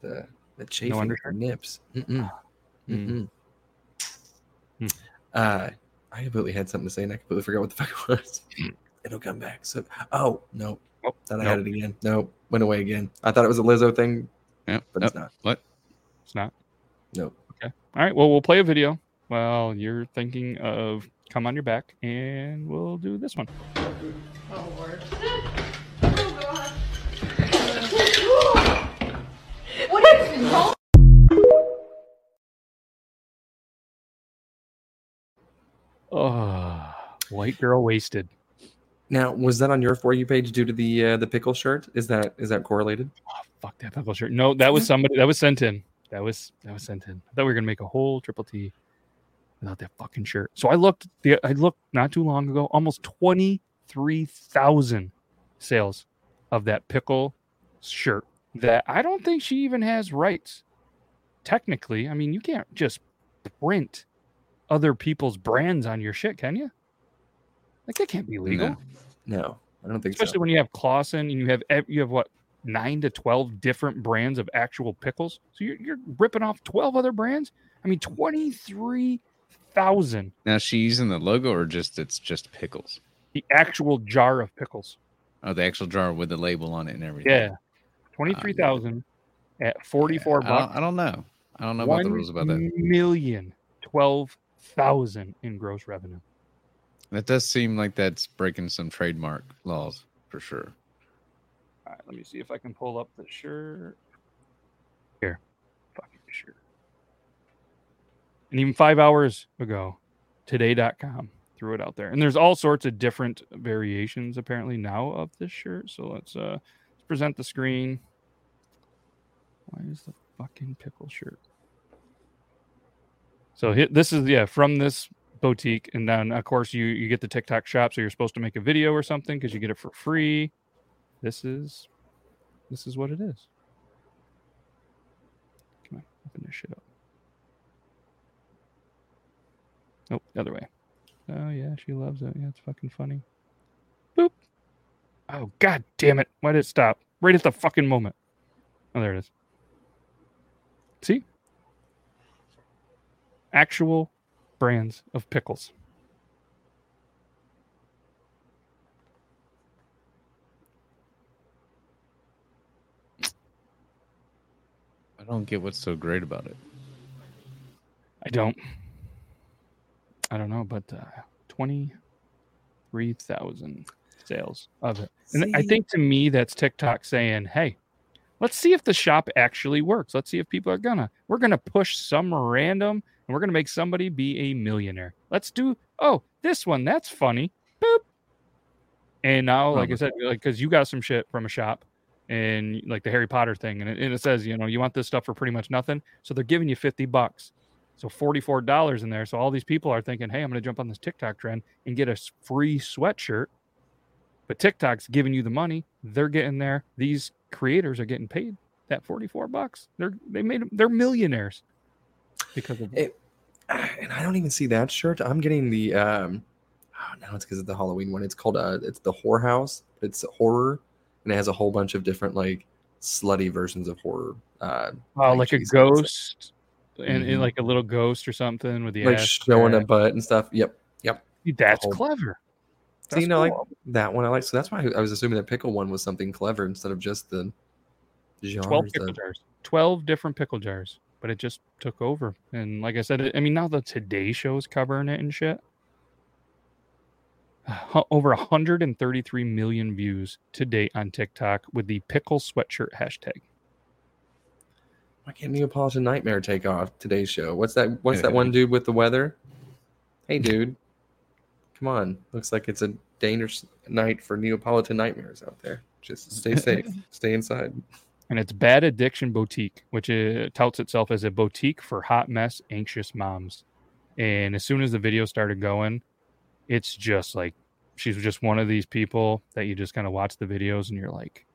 the the chafing undershirt? nips. Mm-mm. Mm. Mm-mm. Hmm. Uh, I completely had something to say and I completely forgot what the fuck it was. It'll come back. So, oh no, Oh, thought I nope. had it again. No, went away again. I thought it was a Lizzo thing. Yeah, but it's not. What? It's not. Nope. All right. Well, we'll play a video while you're thinking of come on your back, and we'll do this one. Oh Lord. What is wrong? Oh, white girl wasted. Now, was that on your for you page due to the uh, the pickle shirt? Is that is that correlated? Oh, fuck that pickle shirt. No, that was somebody that was sent in. That was that was sent in. I thought we were gonna make a whole triple T without that fucking shirt. So I looked the I looked not too long ago, almost twenty three thousand sales of that pickle shirt that I don't think she even has rights. Technically, I mean, you can't just print other people's brands on your shit, can you? Like that can't be legal. No, no I don't think Especially so. when you have Claussen and you have you have what nine to twelve different brands of actual pickles. So you're you're ripping off twelve other brands. I mean, twenty three thousand. Now, is she using the logo or just it's just pickles? The actual jar of pickles. Oh, the actual jar with the label on it and everything. Yeah, ah, twenty three thousand at forty four I bucks. don't, I don't know. I don't know about the rules about that. Million Million twelve thousand in gross revenue. That does seem like that's breaking some trademark laws for sure. Right, let me see if I can pull up the shirt. Here, fucking shirt. And even five hours ago, today.com threw it out there. And there's all sorts of different variations apparently now of this shirt. So let's uh let's present the screen. Why is the fucking pickle shirt? So this is yeah from this boutique, and then of course you you get the TikTok shop, so you're supposed to make a video or something because you get it for free. This is this is what it is. Come on, open this shit up. Nope, the other way. Oh yeah, she loves it. Yeah, it's fucking funny. Boop. Oh god damn it! Why did it stop? Right at the fucking moment. Oh, there it is. See? Actual brands of pickles. I don't get what's so great about it. I don't. I don't know, but uh, twenty three thousand sales of it, and I think to me that's TikTok saying, "Hey, let's see if the shop actually works. Let's see if people are gonna. We're gonna push some random, and we're gonna make somebody be a millionaire. Let's do. Oh, this one that's funny. Boop. And now, like I said, like because you got some shit from a shop, and like the Harry Potter thing, and it, and it says, you know, you want this stuff for pretty much nothing, so they're giving you fifty bucks. So forty-four dollars in there. So all these people are thinking, "Hey, I'm going to jump on this TikTok trend and get a free sweatshirt." But TikTok's giving you the money. They're getting there. These creators are getting paid that forty-four bucks. They're they made them they're millionaires because of It, and I don't even see that shirt. I'm getting the um oh no, it's because of the Halloween one. It's called uh it's the whorehouse. It's horror and it has a whole bunch of different like slutty versions of horror. Uh oh, like a and stuff. ghost and, and Mhm. like a little ghost or something with the like showing a crack. butt and stuff. Yep. Yep. Dude, That's clever. So you That's know, like that one I like. So that's why I was assuming that pickle one was something clever instead of just the jars. 12 pickle jars 12 different pickle jars but it just took over and like i said it, i mean now the today show's covering it and shit over 133 million views to date on tiktok with the pickle sweatshirt hashtag Why can't Neapolitan Nightmare take off today's show? What's that? What's that one dude with the weather? Hey, dude, come on! Looks like it's a dangerous night for Neapolitan Nightmares out there. Just stay safe, stay inside. and it's bad addiction boutique which uh, touts itself as a boutique for hot mess anxious moms and as soon as the video started going it's just like she's just one of these people that you just kind of watch the videos and you're like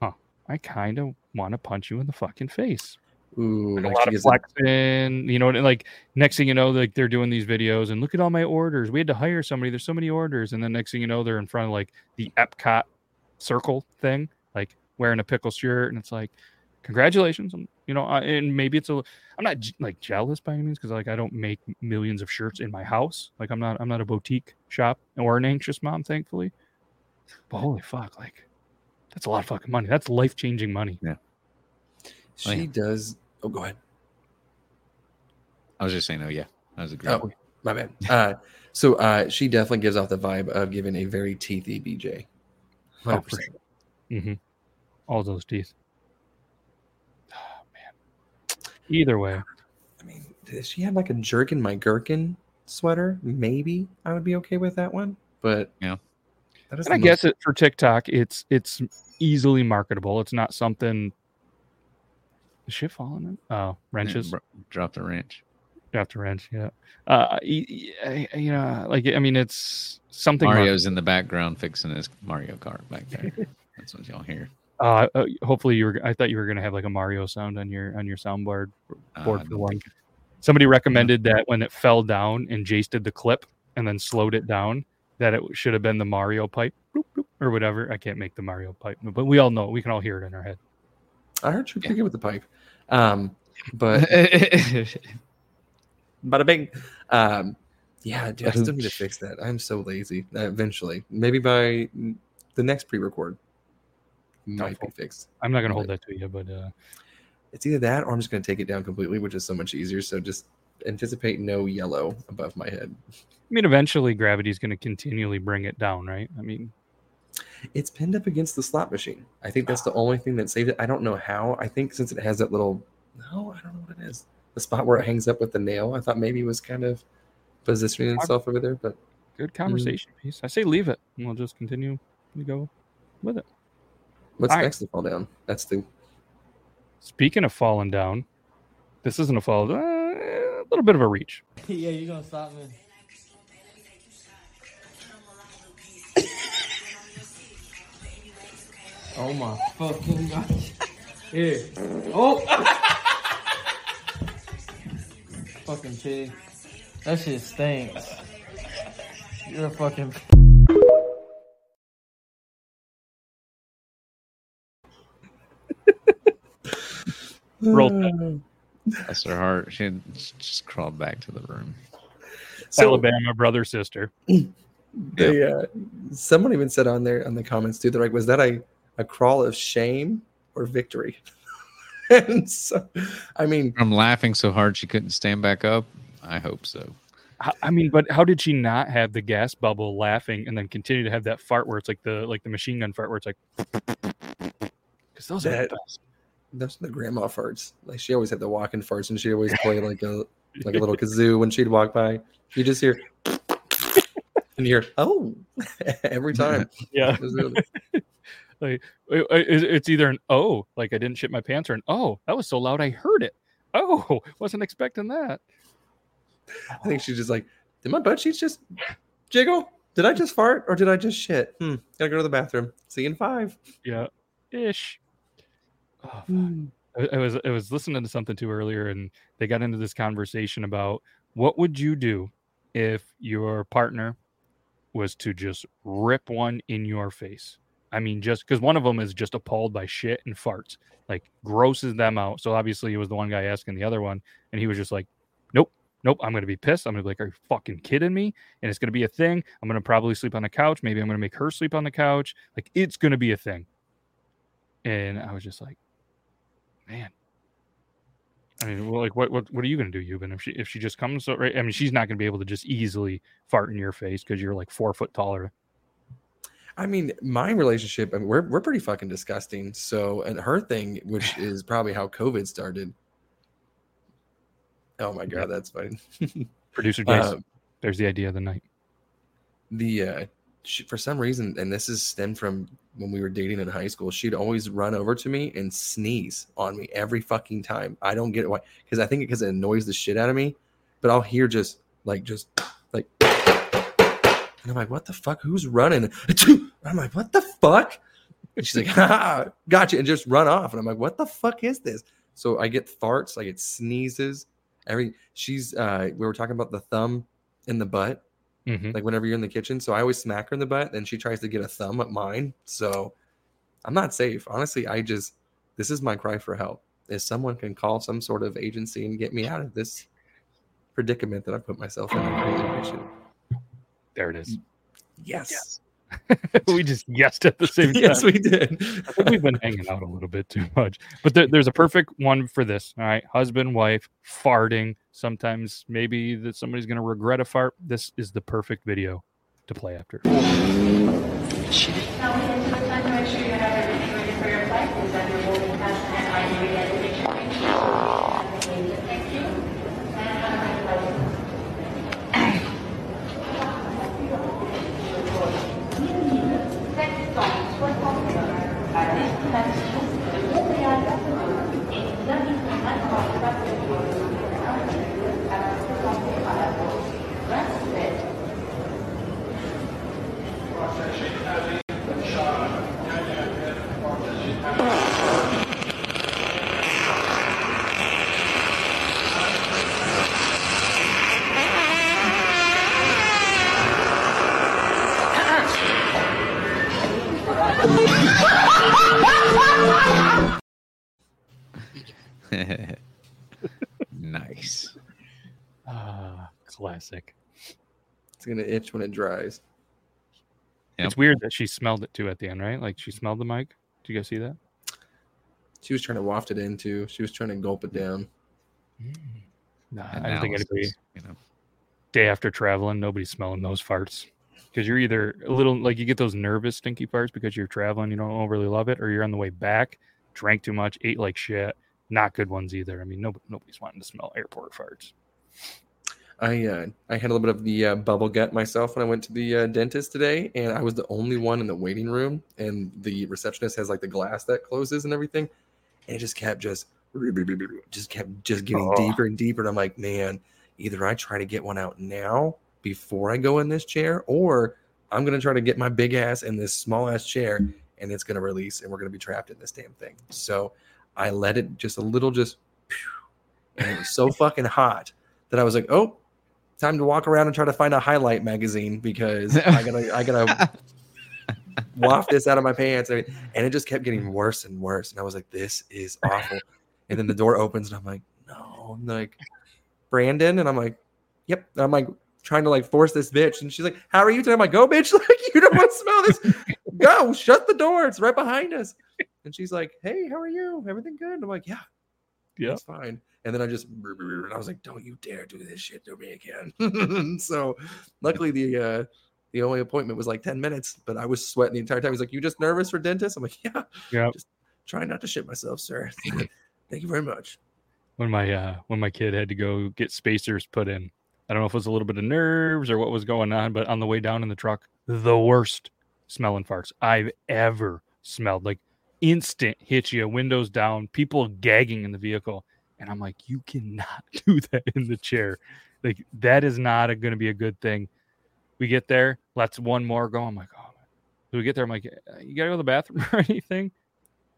huh i kind of want to punch you in the fucking face Ooh, like a lot of flexing, you know, and like next thing you know, like they're doing these videos and look at all my orders. We had to hire somebody. There's so many orders, and then next thing you know, they're in front of like the Epcot circle thing, like wearing a pickle shirt, and it's like, congratulations, um, you know. uh, And maybe it's a, I'm not like jealous by any means because like I don't make millions of shirts in my house. Like I'm not, I'm not a boutique shop or an anxious mom, thankfully. But holy fuck, like that's a lot of fucking money. That's life changing money. Yeah. She yeah. does. Oh, go ahead. I was just saying, oh yeah, that was a great. Oh, my bad. Uh, so uh, she definitely gives off the vibe of giving a very teethy BJ. Oh, 100%. for sure. Mm-hmm. All those teeth. Oh, man. Either way, I mean, does she have like a jerkin my gherkin sweater? Maybe I would be okay with that one. But Yeah. that is and I the guess it for TikTok, it's it's easily marketable. It's not something. Is shit falling in? Oh, wrenches. br- dropped a wrench. Drop the wrench. Yeah. Uh, y- y- you know, like I mean, it's something. mar- Mario's in the background fixing his Mario Kart back there. That's what y'all hear. Uh, uh, hopefully you were. I thought you were gonna have like a Mario sound on your on your soundboard Uh, board I for one. Somebody recommended that when it fell down and Jace did the clip and then slowed it down, that it should have been the Mario pipe bloop, bloop, or whatever. I can't make the Mario pipe, but we all know we can all hear it in our head. I heard you pretty good with the pipe. Um, but bada bing. Um, yeah, dude, I still need to fix that. I'm so lazy. Uh, eventually, maybe by the next pre-record, might be fixed. I'm not gonna hold that to you, but uh, It's either that or I'm just going to take it down completely, which is so much easier. So just anticipate no yellow above my head. I mean, eventually gravity's gonna continually bring it down, right? I mean, It's pinned up against the slot machine. I think that's the only thing that saved it. I don't know how. I think since it has that little, no, I don't know what it is. The spot where it hangs up with the nail. I thought maybe it was kind of positioning itself over there, but good conversation piece. I say leave it, and we'll just continue to go with it. What's All right. next to fall down? That's the Speaking of falling down, this isn't a fall. Uh, a little bit of a reach. yeah, you're gonna stop me? oh my fucking gosh. Here. Oh! fucking pig. That shit stinks. You're a fucking Roll Tide. Bless her heart. She just crawled back to the room. So- Alabama brother sister. They, uh, someone even said on there on the comments too. They're like, "Was that a, a crawl of shame or victory?" and so, I mean, From laughing so hard she couldn't stand back up. I hope so. I mean, but how did she not have the gas bubble laughing and then continue to have that fart where it's like the like the machine gun fart where it's like because those are the best. Those the grandma farts. Like she always had the walking farts, and she always played like a like a little kazoo when she'd walk by. You just hear, and you hear, oh, every time. Yeah. Like it- it- it's either an oh like I didn't shit my pants or an oh that was so loud I heard it. Oh, wasn't expecting that. I think she's just like, did my butt cheeks just jiggle? Did I just fart or did I just shit? Hmm. Gotta go to the bathroom. See you in five. Yeah, ish. Oh, fuck. Mm. I, I was I was listening to something too earlier, and they got into this conversation about what would you do if your partner was to just rip one in your face. I mean, just because one of them is just appalled by shit and farts, like grosses them out. So obviously, it was the one guy asking the other one, and he was just like, "Nope, nope, I'm gonna be pissed. I'm gonna be like, are you fucking kidding me? And it's gonna be a thing. I'm gonna probably sleep on the couch. Maybe I'm gonna make her sleep on the couch. Like it's gonna be a thing." And I was just like, man. I mean, well, like, what, what, what are you gonna do, Yuban? If she, if she just comes, so right? I mean, she's not gonna be able to just easily fart in your face because you're like four foot taller. I mean, my relationship, I mean, we're we're pretty fucking disgusting. So, and her thing, which is probably how COVID started. Oh my god, that's funny. Producer Jason, Um, there's the idea of the night. the uh she, for some reason and this is stemmed from when we were dating in high school she'd always run over to me and sneeze on me every fucking time. I don't get why because i think because it annoys the shit out of me but i'll hear just like just like and i'm like what the fuck? Who's running? I'm like what the fuck? And she's like ha, gotcha and just run off and i'm like what the fuck is this? So i get farts i get sneezes every she's uh we were talking about the thumb in the butt Mhm. like whenever you're in the kitchen. So I always smack her in the butt, and she tries to get a thumb at mine. So I'm not safe. Honestly, I just this is my cry for help. If someone can call some sort of agency and get me out of this predicament that I put myself in, I greatly appreciate it. There it is. Yes. we just guessed at the same time. yes, we did. I think we've been hanging out a little bit too much. But there, there's a perfect one for this. All right. Husband, wife, farting. Sometimes maybe that somebody's going to regret a fart. This is the perfect video to play after. nice. Ah, classic. It's gonna itch when it dries. It's weird that she smelled it too at the end, right? Like she smelled the mic. Did you guys see that? She was trying to waft it into. She was trying to gulp it down. Mm. Nah, I don't think Analysis, anybody you know. day after traveling, nobody's smelling those farts. Because you're either a little like you get those nervous stinky farts because you're traveling, you don't really love it, or you're on the way back, drank too much, ate like shit. Not good ones either. I mean, nobody, nobody's wanting to smell airport farts. I uh, I had a little bit of the uh, bubble gut myself when I went to the uh, dentist today, and I was the only one in the waiting room. And the receptionist has like the glass that closes and everything, and it just kept just just kept just getting Oh. deeper and deeper. And I'm like, man, either I try to get one out now before I go in this chair, or I'm gonna try to get my big ass in this small ass chair, and it's gonna release, and we're gonna be trapped in this damn thing. So I let it just a little, just, and it was so fucking hot that I was like, oh, time to walk around and try to find a highlight magazine because I gotta I gotta waft this out of my pants. And and it just kept getting worse and worse. And I was like this is awful. And then the door opens and I'm like no. I'm like Brandon? And I'm like yep. And I'm like trying to like force this bitch. And she's like how are you today? I'm like go bitch. Like you don't want to smell this. Go shut the door. It's right behind us. And she's like hey how are you? Everything good? And I'm like yeah Yeah. it's fine. And then I just and I was like, "Don't you dare do this shit to me again." so, luckily the uh the only appointment was like ten minutes, but I was sweating the entire time. He's like, "You just nervous for dentist?" I'm like, "Yeah, Yeah. just trying not to shit myself, sir." Thank you very much. when my uh when my kid had to go get spacers put in. I don't know if it was a little bit of nerves or what was going on, but on the way down in the truck, the worst smelling farts I've ever smelled. Like instant hit you, windows down, people gagging in the vehicle. And I'm like, you cannot do that in the chair. Like that is not going to be a good thing. We get there, let's one more go. I'm like, oh, so we get there. I'm like, "Uh, you gotta go to the bathroom or anything?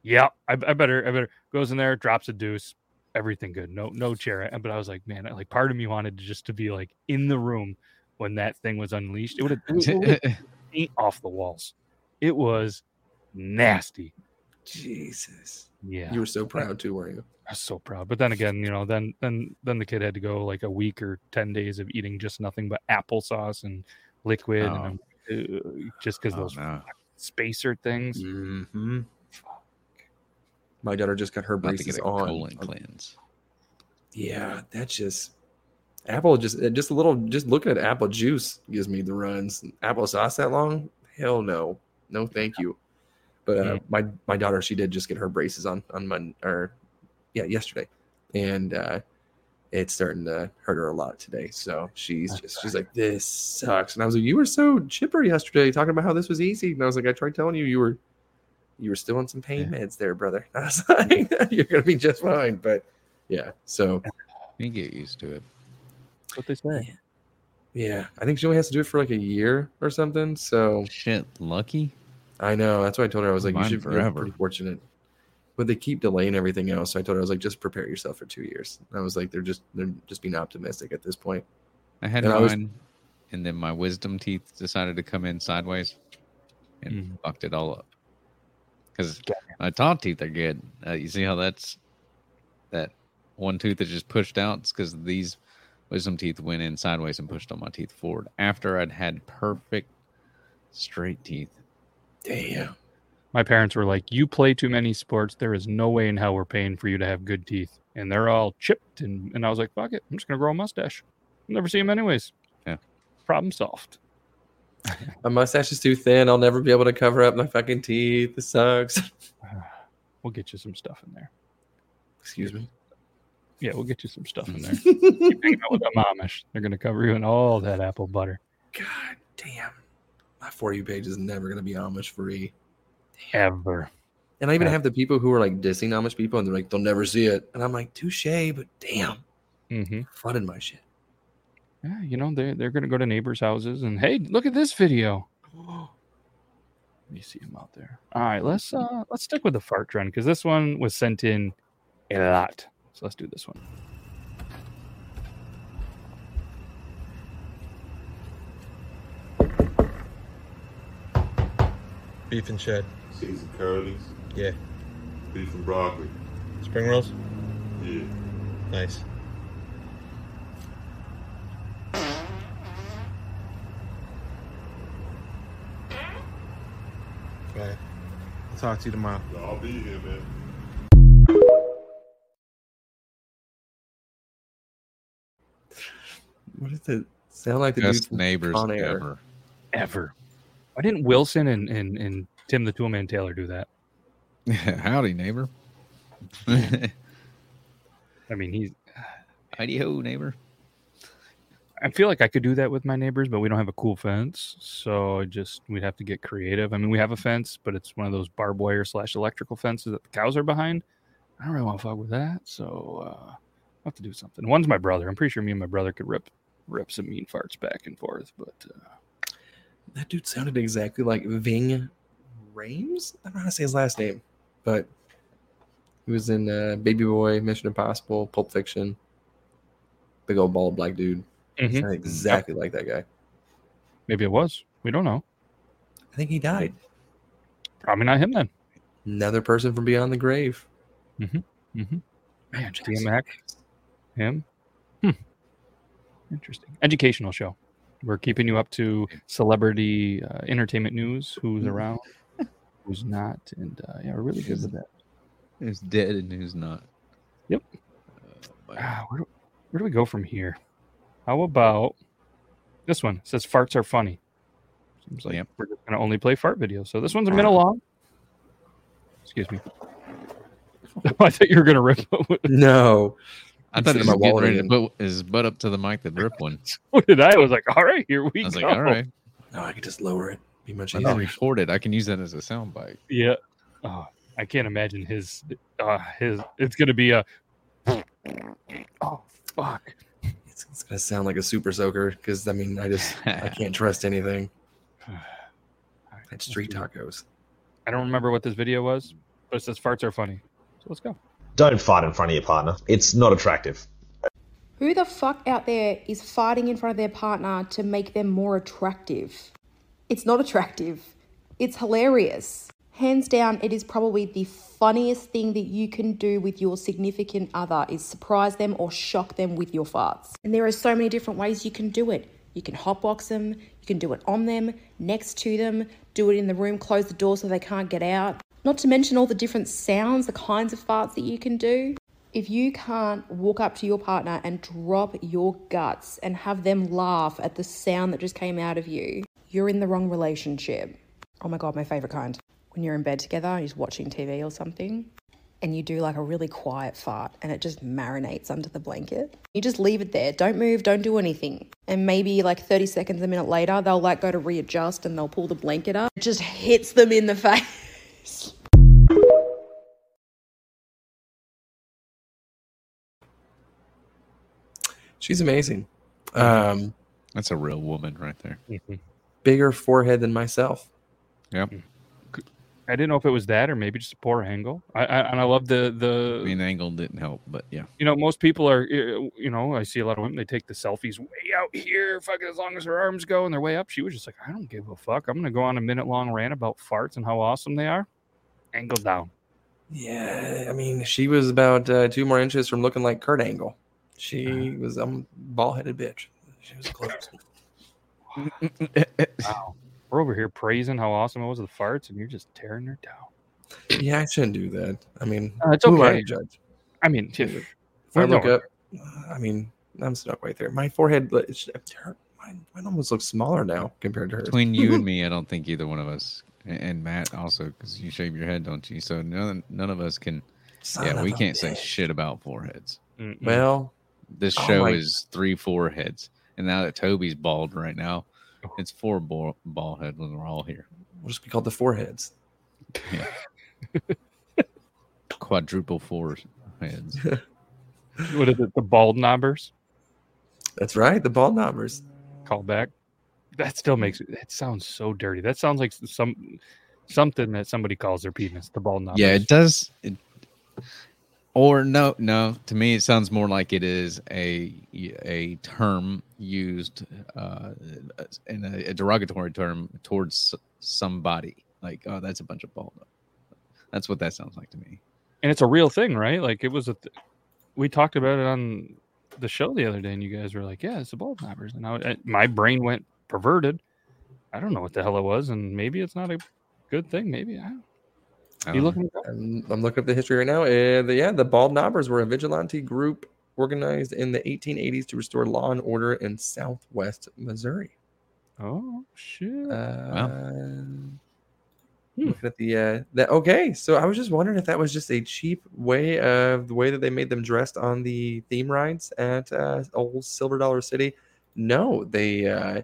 Yeah, I, I better, I better goes in there, drops a deuce, everything good. No, no chair. But I was like, man, like part of me wanted to just to be like in the room when that thing was unleashed. It would have paint off the walls. It was nasty. Jesus. Yeah, You were so proud too, weren't you? I was so proud. But then again, you know, then then then the kid had to go like a week or ten days of eating just nothing but applesauce and liquid, and uh, just because Oh, those no. spacer things. Mm-hmm. My daughter just got her braces on. colon cleanse. Yeah, that's just apple. Just uh, just a little. Just looking at apple juice gives me the runs. Applesauce that long? Hell no, no, thank you. But uh, Yeah. my my daughter, she did just get her braces on on Monday or yeah yesterday, and uh, it's starting to hurt her a lot today. So she's just she's like this sucks, and I was like, you were so chipper yesterday talking about how this was easy, and I was like, I tried telling you you were you were still on some pain meds there, brother. I was like, you're gonna be just fine, but yeah, so. You get used to it. What they say. Yeah, I think she only has to do it for like a year or something. So Shit, lucky. I know that's why I told her I was like, Mine you should be forever. pretty fortunate. But they keep delaying everything else. So I told her I was like, just prepare yourself for two years. And I was like, they're just they're just being optimistic at this point. I had And I mine, was- and then my wisdom teeth decided to come in sideways and Mhm. fucked it all up. Because my top teeth are good. Uh, you see how that's that one tooth that just pushed out? It's because these wisdom teeth went in sideways and pushed all my teeth forward. After I'd had perfect Straight teeth. Damn. My parents were like, "You play too many sports. There is no way in hell we're paying for you to have good teeth." And they're all chipped, and, and I was like, "Fuck it, I'm just gonna grow a mustache. I'll never see them anyways." Yeah. Problem solved. My mustache is too thin. I'll never be able to cover up my fucking teeth. This sucks. We'll get you some stuff in there. Excuse me. Yeah, we'll get you some stuff in there. Keep hanging out with them Amish. They're gonna cover you in all that apple butter. God damn. My For You page is never going to be Amish free. Ever. And I even Yeah. have the people who are like dissing Amish people and they're like, they'll never see it. And I'm like, touche, but damn, Mm-hmm. flooding my shit. Yeah, you know they're they're gonna go to neighbors' houses and hey, look at this video. You see him out there. All right, let's uh let's stick with the fart trend because this one was sent in a lot. So let's do this one. Beef and shed. Seasoned curlies, Yeah. beef and broccoli. Spring rolls? Yeah. Nice. Bye. I'll talk to you tomorrow. I'll be here, man. What does it sound like? The Best neighbors Con Air? ever. Ever. Why didn't Wilson and and, and Tim the Toolman Taylor do that? Howdy, neighbor. I mean, he's Howdy ho, neighbor. I feel like I could do that with my neighbors, but we don't have a cool fence, so I just we'd have to get creative. I mean, we have a fence, but it's one of those barbed wire slash electrical fences that the cows are behind. I don't really want to fuck with that, so uh, I'll have to do something. One's my brother. I'm pretty sure me and my brother could rip rip some mean farts back and forth, but uh, That dude sounded exactly like Ving Rhames. I don't know how to say his last name, but he was in uh, Baby Boy, Mission Impossible, Pulp Fiction. Big old bald black dude. Mhm. Sounded exactly like that guy. maybe it was. We don't know. I think he died. Probably not him then. Another person from beyond the grave. Mm-hmm. Mm-hmm. Man, DMX, him. Hmm. Interesting. Educational show. We're keeping you up to celebrity uh, entertainment news. Who's around, who's not, and uh, yeah, we're really good with that. Who's dead and who's not. Yep. Ah, where, do, where do we go from here? How about this one? It says farts are funny. Seems like we're just gonna only play fart videos. So this one's a minute long. Excuse me. I thought you were gonna rip. No. I thought he was my getting wallet ready to put his butt up to the mic to rip one. What did I? I was like, all right, here we I was go. like, all right. No, I could just lower it. Be much I easier. thought record it. I can use that as a soundbite. Yeah. Oh, I can't imagine his. Uh, his. It's gonna be a. Oh fuck. It's, it's gonna sound like a super soaker because I mean I just I can't trust anything. It's street tacos. I don't remember what this video was, but it says farts are funny. So let's go. Don't fart in front of your partner. It's not attractive. Who the fuck out there is fighting in front of their partner to make them more attractive? It's not attractive. It's hilarious. Hands down, it is probably the funniest thing that you can do with your significant other is surprise them or shock them with your farts. And there are so many different ways you can do it. You can hotbox them, you can do it on them, next to them, do it in the room, close the door so they can't get out. Not to mention all the different sounds, the kinds of farts that you can do. If you can't walk up to your partner and drop your guts and have them laugh at the sound that just came out of you, you're in the wrong relationship. Oh my God, my favorite kind. When you're in bed together, and you're just watching TV or something, and you do like a really quiet fart and it just marinates under the blanket. You just leave it there. Don't move, don't do anything. And maybe like 30 seconds, a minute later, they'll like go to readjust and they'll pull the blanket up. It just hits them in the face. She's amazing. Um, That's a real woman right there. bigger forehead than myself. Yep. I didn't know if it was that or maybe just a poor angle. I, I and I love the the. I mean, angle didn't help, but yeah. You know, most people are. uh, You know, I see a lot of women. They take the selfies way out here, fucking as long as their arms go, and they're way up. She was just like, I don't give a fuck. I'm gonna go on a minute long rant about farts and how awesome they are. Angle down. Yeah, I mean, she was about uh, two more inches from looking like Kurt Angle. She was a um, ball headed bitch. She was close. Wow. We're over here praising how awesome it was with the farts, and you're just tearing her down. Yeah, I shouldn't do that. I mean, Uh, it's who I okay. to judge? I mean, if, If I we're look no- up, I mean, I'm stuck right there. My forehead—it's her- mine, mine almost looks smaller now compared to her. Between you and me, I don't think either one of us, and- and Matt also, because you shave your head, don't you? So none none of us can. Son yeah, we can't say shit about foreheads. Mm-mm. Well, This Oh show my- is three foreheads, and now that Toby's bald right now, oh. it's four ball, ball head when we're all here. we'll just be called the foreheads. Yeah. Quadruple four heads. what is it? The bald knobbers That's right, the bald knobbers. call back. That still makes it. That sounds so dirty. That sounds like some something that somebody calls their penis. The bald knobbers. Yeah, it does. It, or no, no. To me, it sounds more like it is a a term used uh, in a, a derogatory term towards somebody. Like, oh, that's a bunch of bald. That's what that sounds like to me. and it's a real thing, right? Like it was a. Th- we talked about it on the show the other day, and you guys were like, "Yeah, it's the bald knobbers," and I, I- my brain went perverted. I don't know what the hell it was, and maybe it's not a good thing. Maybe I. Don't. I You don't looking? I'm, I'm looking up the history right now. Uh, the, yeah, the Bald Knobbers were a vigilante group organized in the 1880s to restore law and order in Southwest Missouri. Oh shit! Uh, Looking at the uh, that okay, so I was just wondering if that was just a cheap way of the way that they made them dressed on the theme rides at uh, old Silver Dollar City. No, they uh,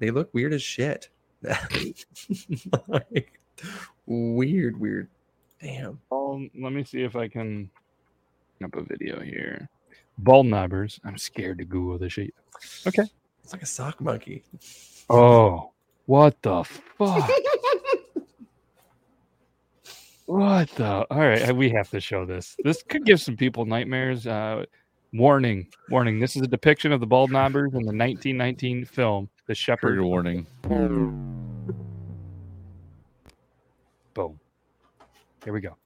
they look weird as shit. like, weird, weird. Damn. Um, let me see if I can up a video here. Bald knobbers. I'm scared to Google this shit. Okay. It's like a sock monkey. Oh, what the fuck? what the? All right, we have to show this. This could give some people nightmares. Uh, warning, warning. This is a depiction of the bald knobbers in the 1919 film The Shepherd. Trigger warning. Boom. Here we go.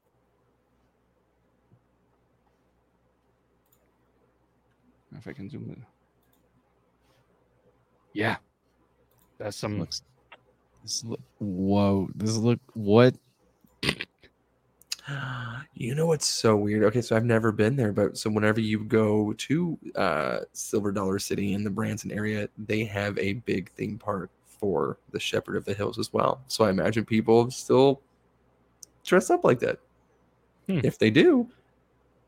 If I can zoom in. Yeah. That's some Looks. This look, whoa! This look what? You know what's so weird? Okay, so I've never been there, but so whenever you go to uh, Silver Dollar City in the Branson area, they have a big theme park for the Shepherd of the Hills as well. So I imagine people still dress up like that. Hmm. If they do,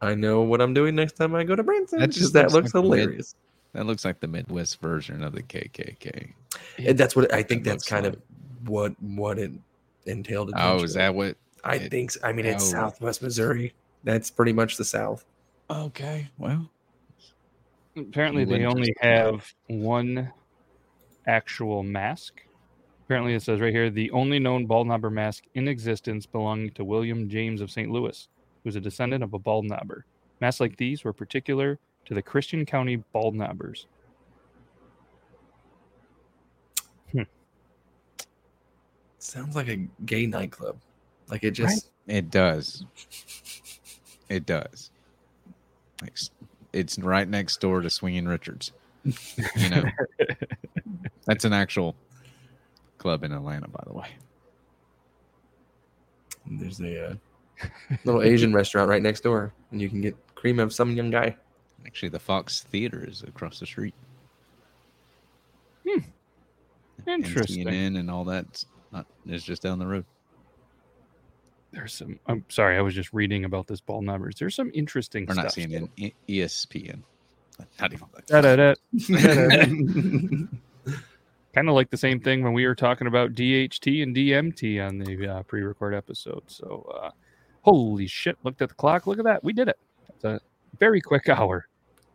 I know what I'm doing next time I go to Branson That just that looks looks like the mid- hilarious. That looks like the Midwest version of the KKK. And that's what I think. It That's kind like- of what what it entailed. Oh, is that what? I it- think? So. I mean, it's oh. Southwest Missouri. That's pretty much the South. Okay, well, apparently they only have one actual mask. Apparently, it says right here the only known bald knobber mask in existence belonging to William James of St. Louis, who was a descendant of a bald knobber. Masks like these were particular to the Christian County bald knobbers. Hmm. Sounds like a gay nightclub. Like it just it does. It does. Like, it's right next door to Swinging Richards. You know, that's an actual club in Atlanta, by the way. there's a uh, little Asian restaurant right next door, and you can get cream of some young guy. Actually, the Fox Theater is across the street. And Interesting. CNN and all that is just down the road. There's some. I'm sorry, I was just reading about this bald knobbers. There's some interesting Or stuff. not CNN, E- ESPN. Not even. Da-da-da. kind of like the same thing when we were talking about DHT and DMT on the uh, pre-record episode. So, uh, holy shit! Looked at the clock. Look at that. We did it. It's a very quick hour.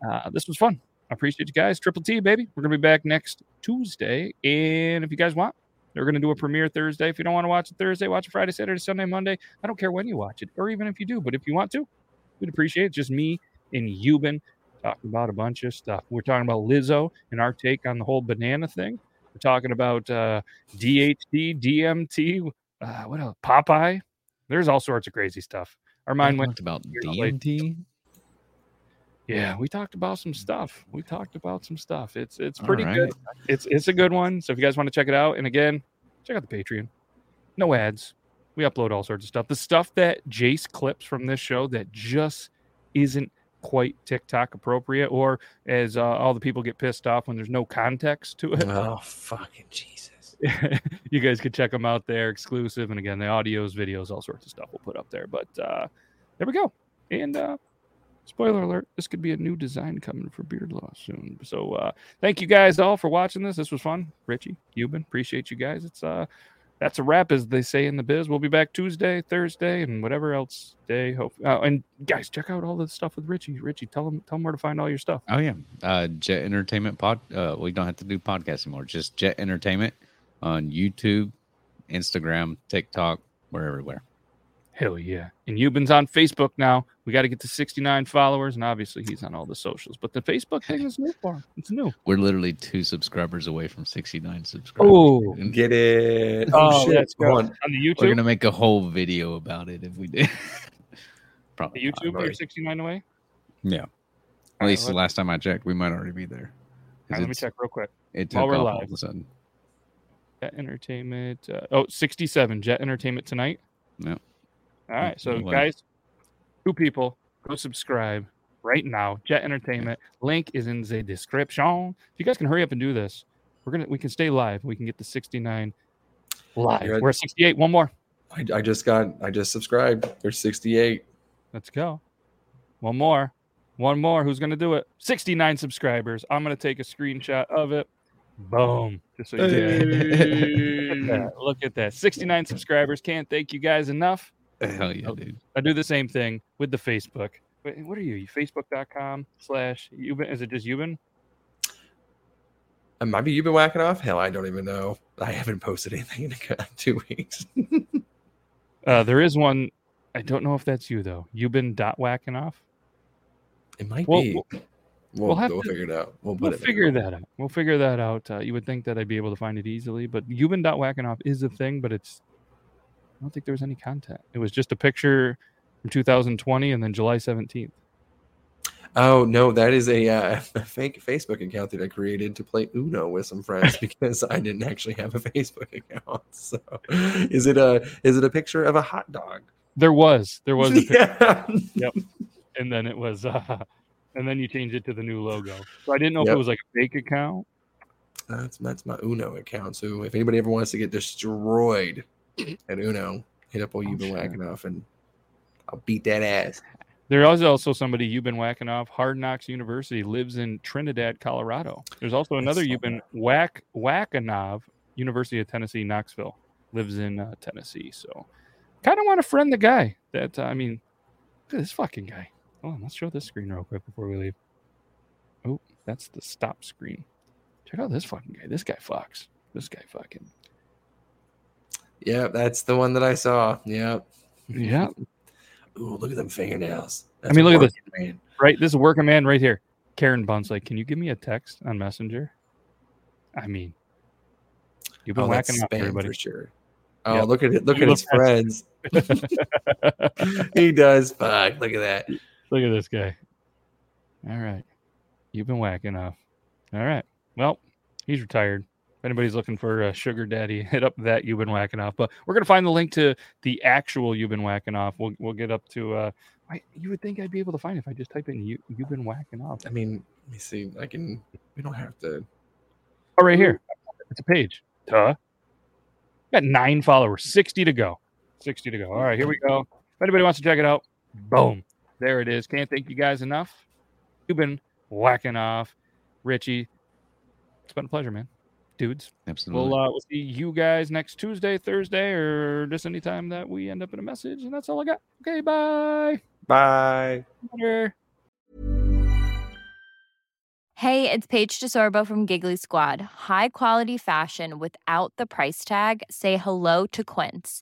Uh, this was fun. I appreciate you guys. Triple T, baby. We're gonna be back next Tuesday, and if you guys want, they're gonna do a premiere Thursday. If you don't want to watch it Thursday, watch it Friday, Saturday, Sunday, Monday. I don't care when you watch it, or even if you do. But if you want to, we'd appreciate it. Just me and Yuban talking about a bunch of stuff. We're talking about Lizzo and our take on the whole banana thing. We're talking about uh, DHT, DMT, uh, what else? Popeye. There's all sorts of crazy stuff. Our mind went about DMT. Yeah, we talked about some stuff. We talked about some stuff. It's it's pretty right. good. It's it's a good one. So if you guys want to check it out, and again, check out the Patreon. No ads. We upload all sorts of stuff. The stuff that Jace clips from this show that just isn't quite TikTok appropriate, or as uh, all the people get pissed off when there's no context to it. Oh fucking Jesus! you guys could check them out there, exclusive. And again, the audios, videos, all sorts of stuff we'll put up there. But uh, there we go. And uh, spoiler alert: this could be a new design coming for Beard Law soon. So uh, thank you guys all for watching this. This was fun. Richie, Yuban, appreciate you guys. It's uh, that's a wrap, as they say in the biz. We'll be back Tuesday, Thursday, and whatever else day. Hope. Uh, and guys, check out all the stuff with Richie. Richie, tell them tell them where to find all your stuff. Oh yeah, uh, Jet Entertainment Pod. Uh, we don't have to do podcast anymore. Just Jet Entertainment on YouTube, Instagram, TikTok. We're everywhere. Hell yeah. And Yuban's on Facebook now. We got to get to 69 followers, and obviously he's on all the socials. But the Facebook thing is new for him. It's new. We're literally two subscribers away from 69 subscribers. Oh, Get it? Oh, shit. let's go. Go On on. the YouTube? We're gonna make a whole video about it if we did. Probably. the YouTube, but- you're 69 away? Yeah. At right, least the last time I checked, we might already be there. 'Cause All right, let me check real quick. It While took we're off all of a sudden. Jet Entertainment. Uh, oh, 67. Jet Entertainment tonight. No. All right. So, Well. guys, two people, go subscribe right now. Jet Entertainment. Link is in the description. If you guys can hurry up and do this, we're gonna we can stay live. We can get to 69 live. You're We're at 68. One more. I, I just got. I just subscribed. There's 68. Let's go. One more. One more. Who's going to do it? 69 subscribers. I'm going to take a screenshot of it. Boom. Just so you Look at. Look at that. 69 subscribers. Can't thank you guys enough. Hell yeah, dude. I do the same thing with the Facebook. Wait, what are you? You Facebook.com slash Yuban? Is it just Yuban? Uh, might be you've been whacking off. Hell, I don't even know. I haven't posted anything in two weeks. Uh, there is one. I don't know if that's you, though. Yuban dot whacking off. It might Well, be. we'll- We'll, we'll have we'll to- figure it out. We'll, put We'll it there. figure that out. We'll figure that out. Uh, you would think that I'd be able to find it easily, but Yuban dot whacking off is a thing, but it's. I don't think there was any content. It was just a picture from 2020 and then July 17th. Oh no, that is a, uh, a fake Facebook account that I created to play Uno with some friends because I didn't actually have a Facebook account. So, is it a is it a picture of a hot dog? There was, there was. A picture. Yeah. Yep. And then it was, uh, and then you changed it to the new logo. So I didn't know if it was like a fake account. That's that's my Uno account. So if anybody ever wants to get destroyed at Uno, hit up all you've been whacking off, and I'll beat that ass. There is also somebody you've been whacking off. Hard Knocks University lives in Trinidad, Colorado. There's also another you've been whack Whakinov University of Tennessee, Knoxville, lives in uh, Tennessee. So, kind of want to friend the guy. That uh, I mean, look at this fucking guy. Hold on, let's show this screen real quick before we leave. Oh, that's the stop screen. Check out this fucking guy. This guy fucks. This guy fucking. Yeah, that's the one that I saw. Yep. Yeah. Ooh, look at them fingernails. I mean, look at this. man. Right, this is working man right here. Karen Bunce, like, can you give me a text on Messenger? I mean, you've been Oh, whacking off everybody for sure. Oh, Yep. look at it! Look at his friends. he does. Fuck! Look at that. Look at this guy. All right. You've been whacking off. All right. Well, he's retired. If anybody's looking for a sugar daddy, hit up that you've been whacking off. But we're gonna find the link to the actual you've been whacking off. We'll we'll get up to uh I, you would think I'd be able to find it if I just type in you you've been whacking off. I mean, let me see. I can. We don't have to. Oh, right here. It's a page. Duh. Got nine followers, 60 to go. 60 to go. All right, here we go. If anybody wants to check it out, boom. There it is. Can't thank you guys enough. You've been whacking off. Richie. It's been a pleasure, man. Dudes. Absolutely. We'll, uh, we'll see you guys next Tuesday, Thursday, or just anytime that we end up in a message. And that's all I got. Okay, bye. Bye. Later. Hey, it's Paige DeSorbo from Giggly Squad. High quality fashion without the price tag. Say hello to Quince.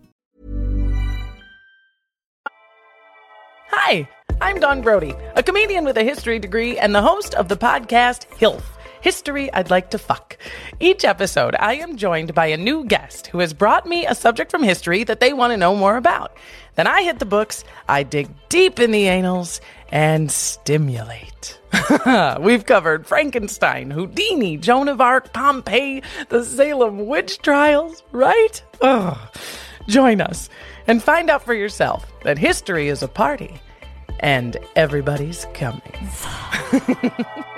Hi, I'm Don Brody, a comedian with a history degree and the host of the podcast HILF. History I'd Like to Fuck. Each episode, I am joined by a new guest who has brought me a subject from history that they want to know more about. Then I hit the books, I dig deep in the annals, and stimulate. We've covered Frankenstein, Houdini, Joan of Arc, Pompeii, the Salem witch trials, right? Ugh. Join us and find out for yourself that history is a party and everybody's coming.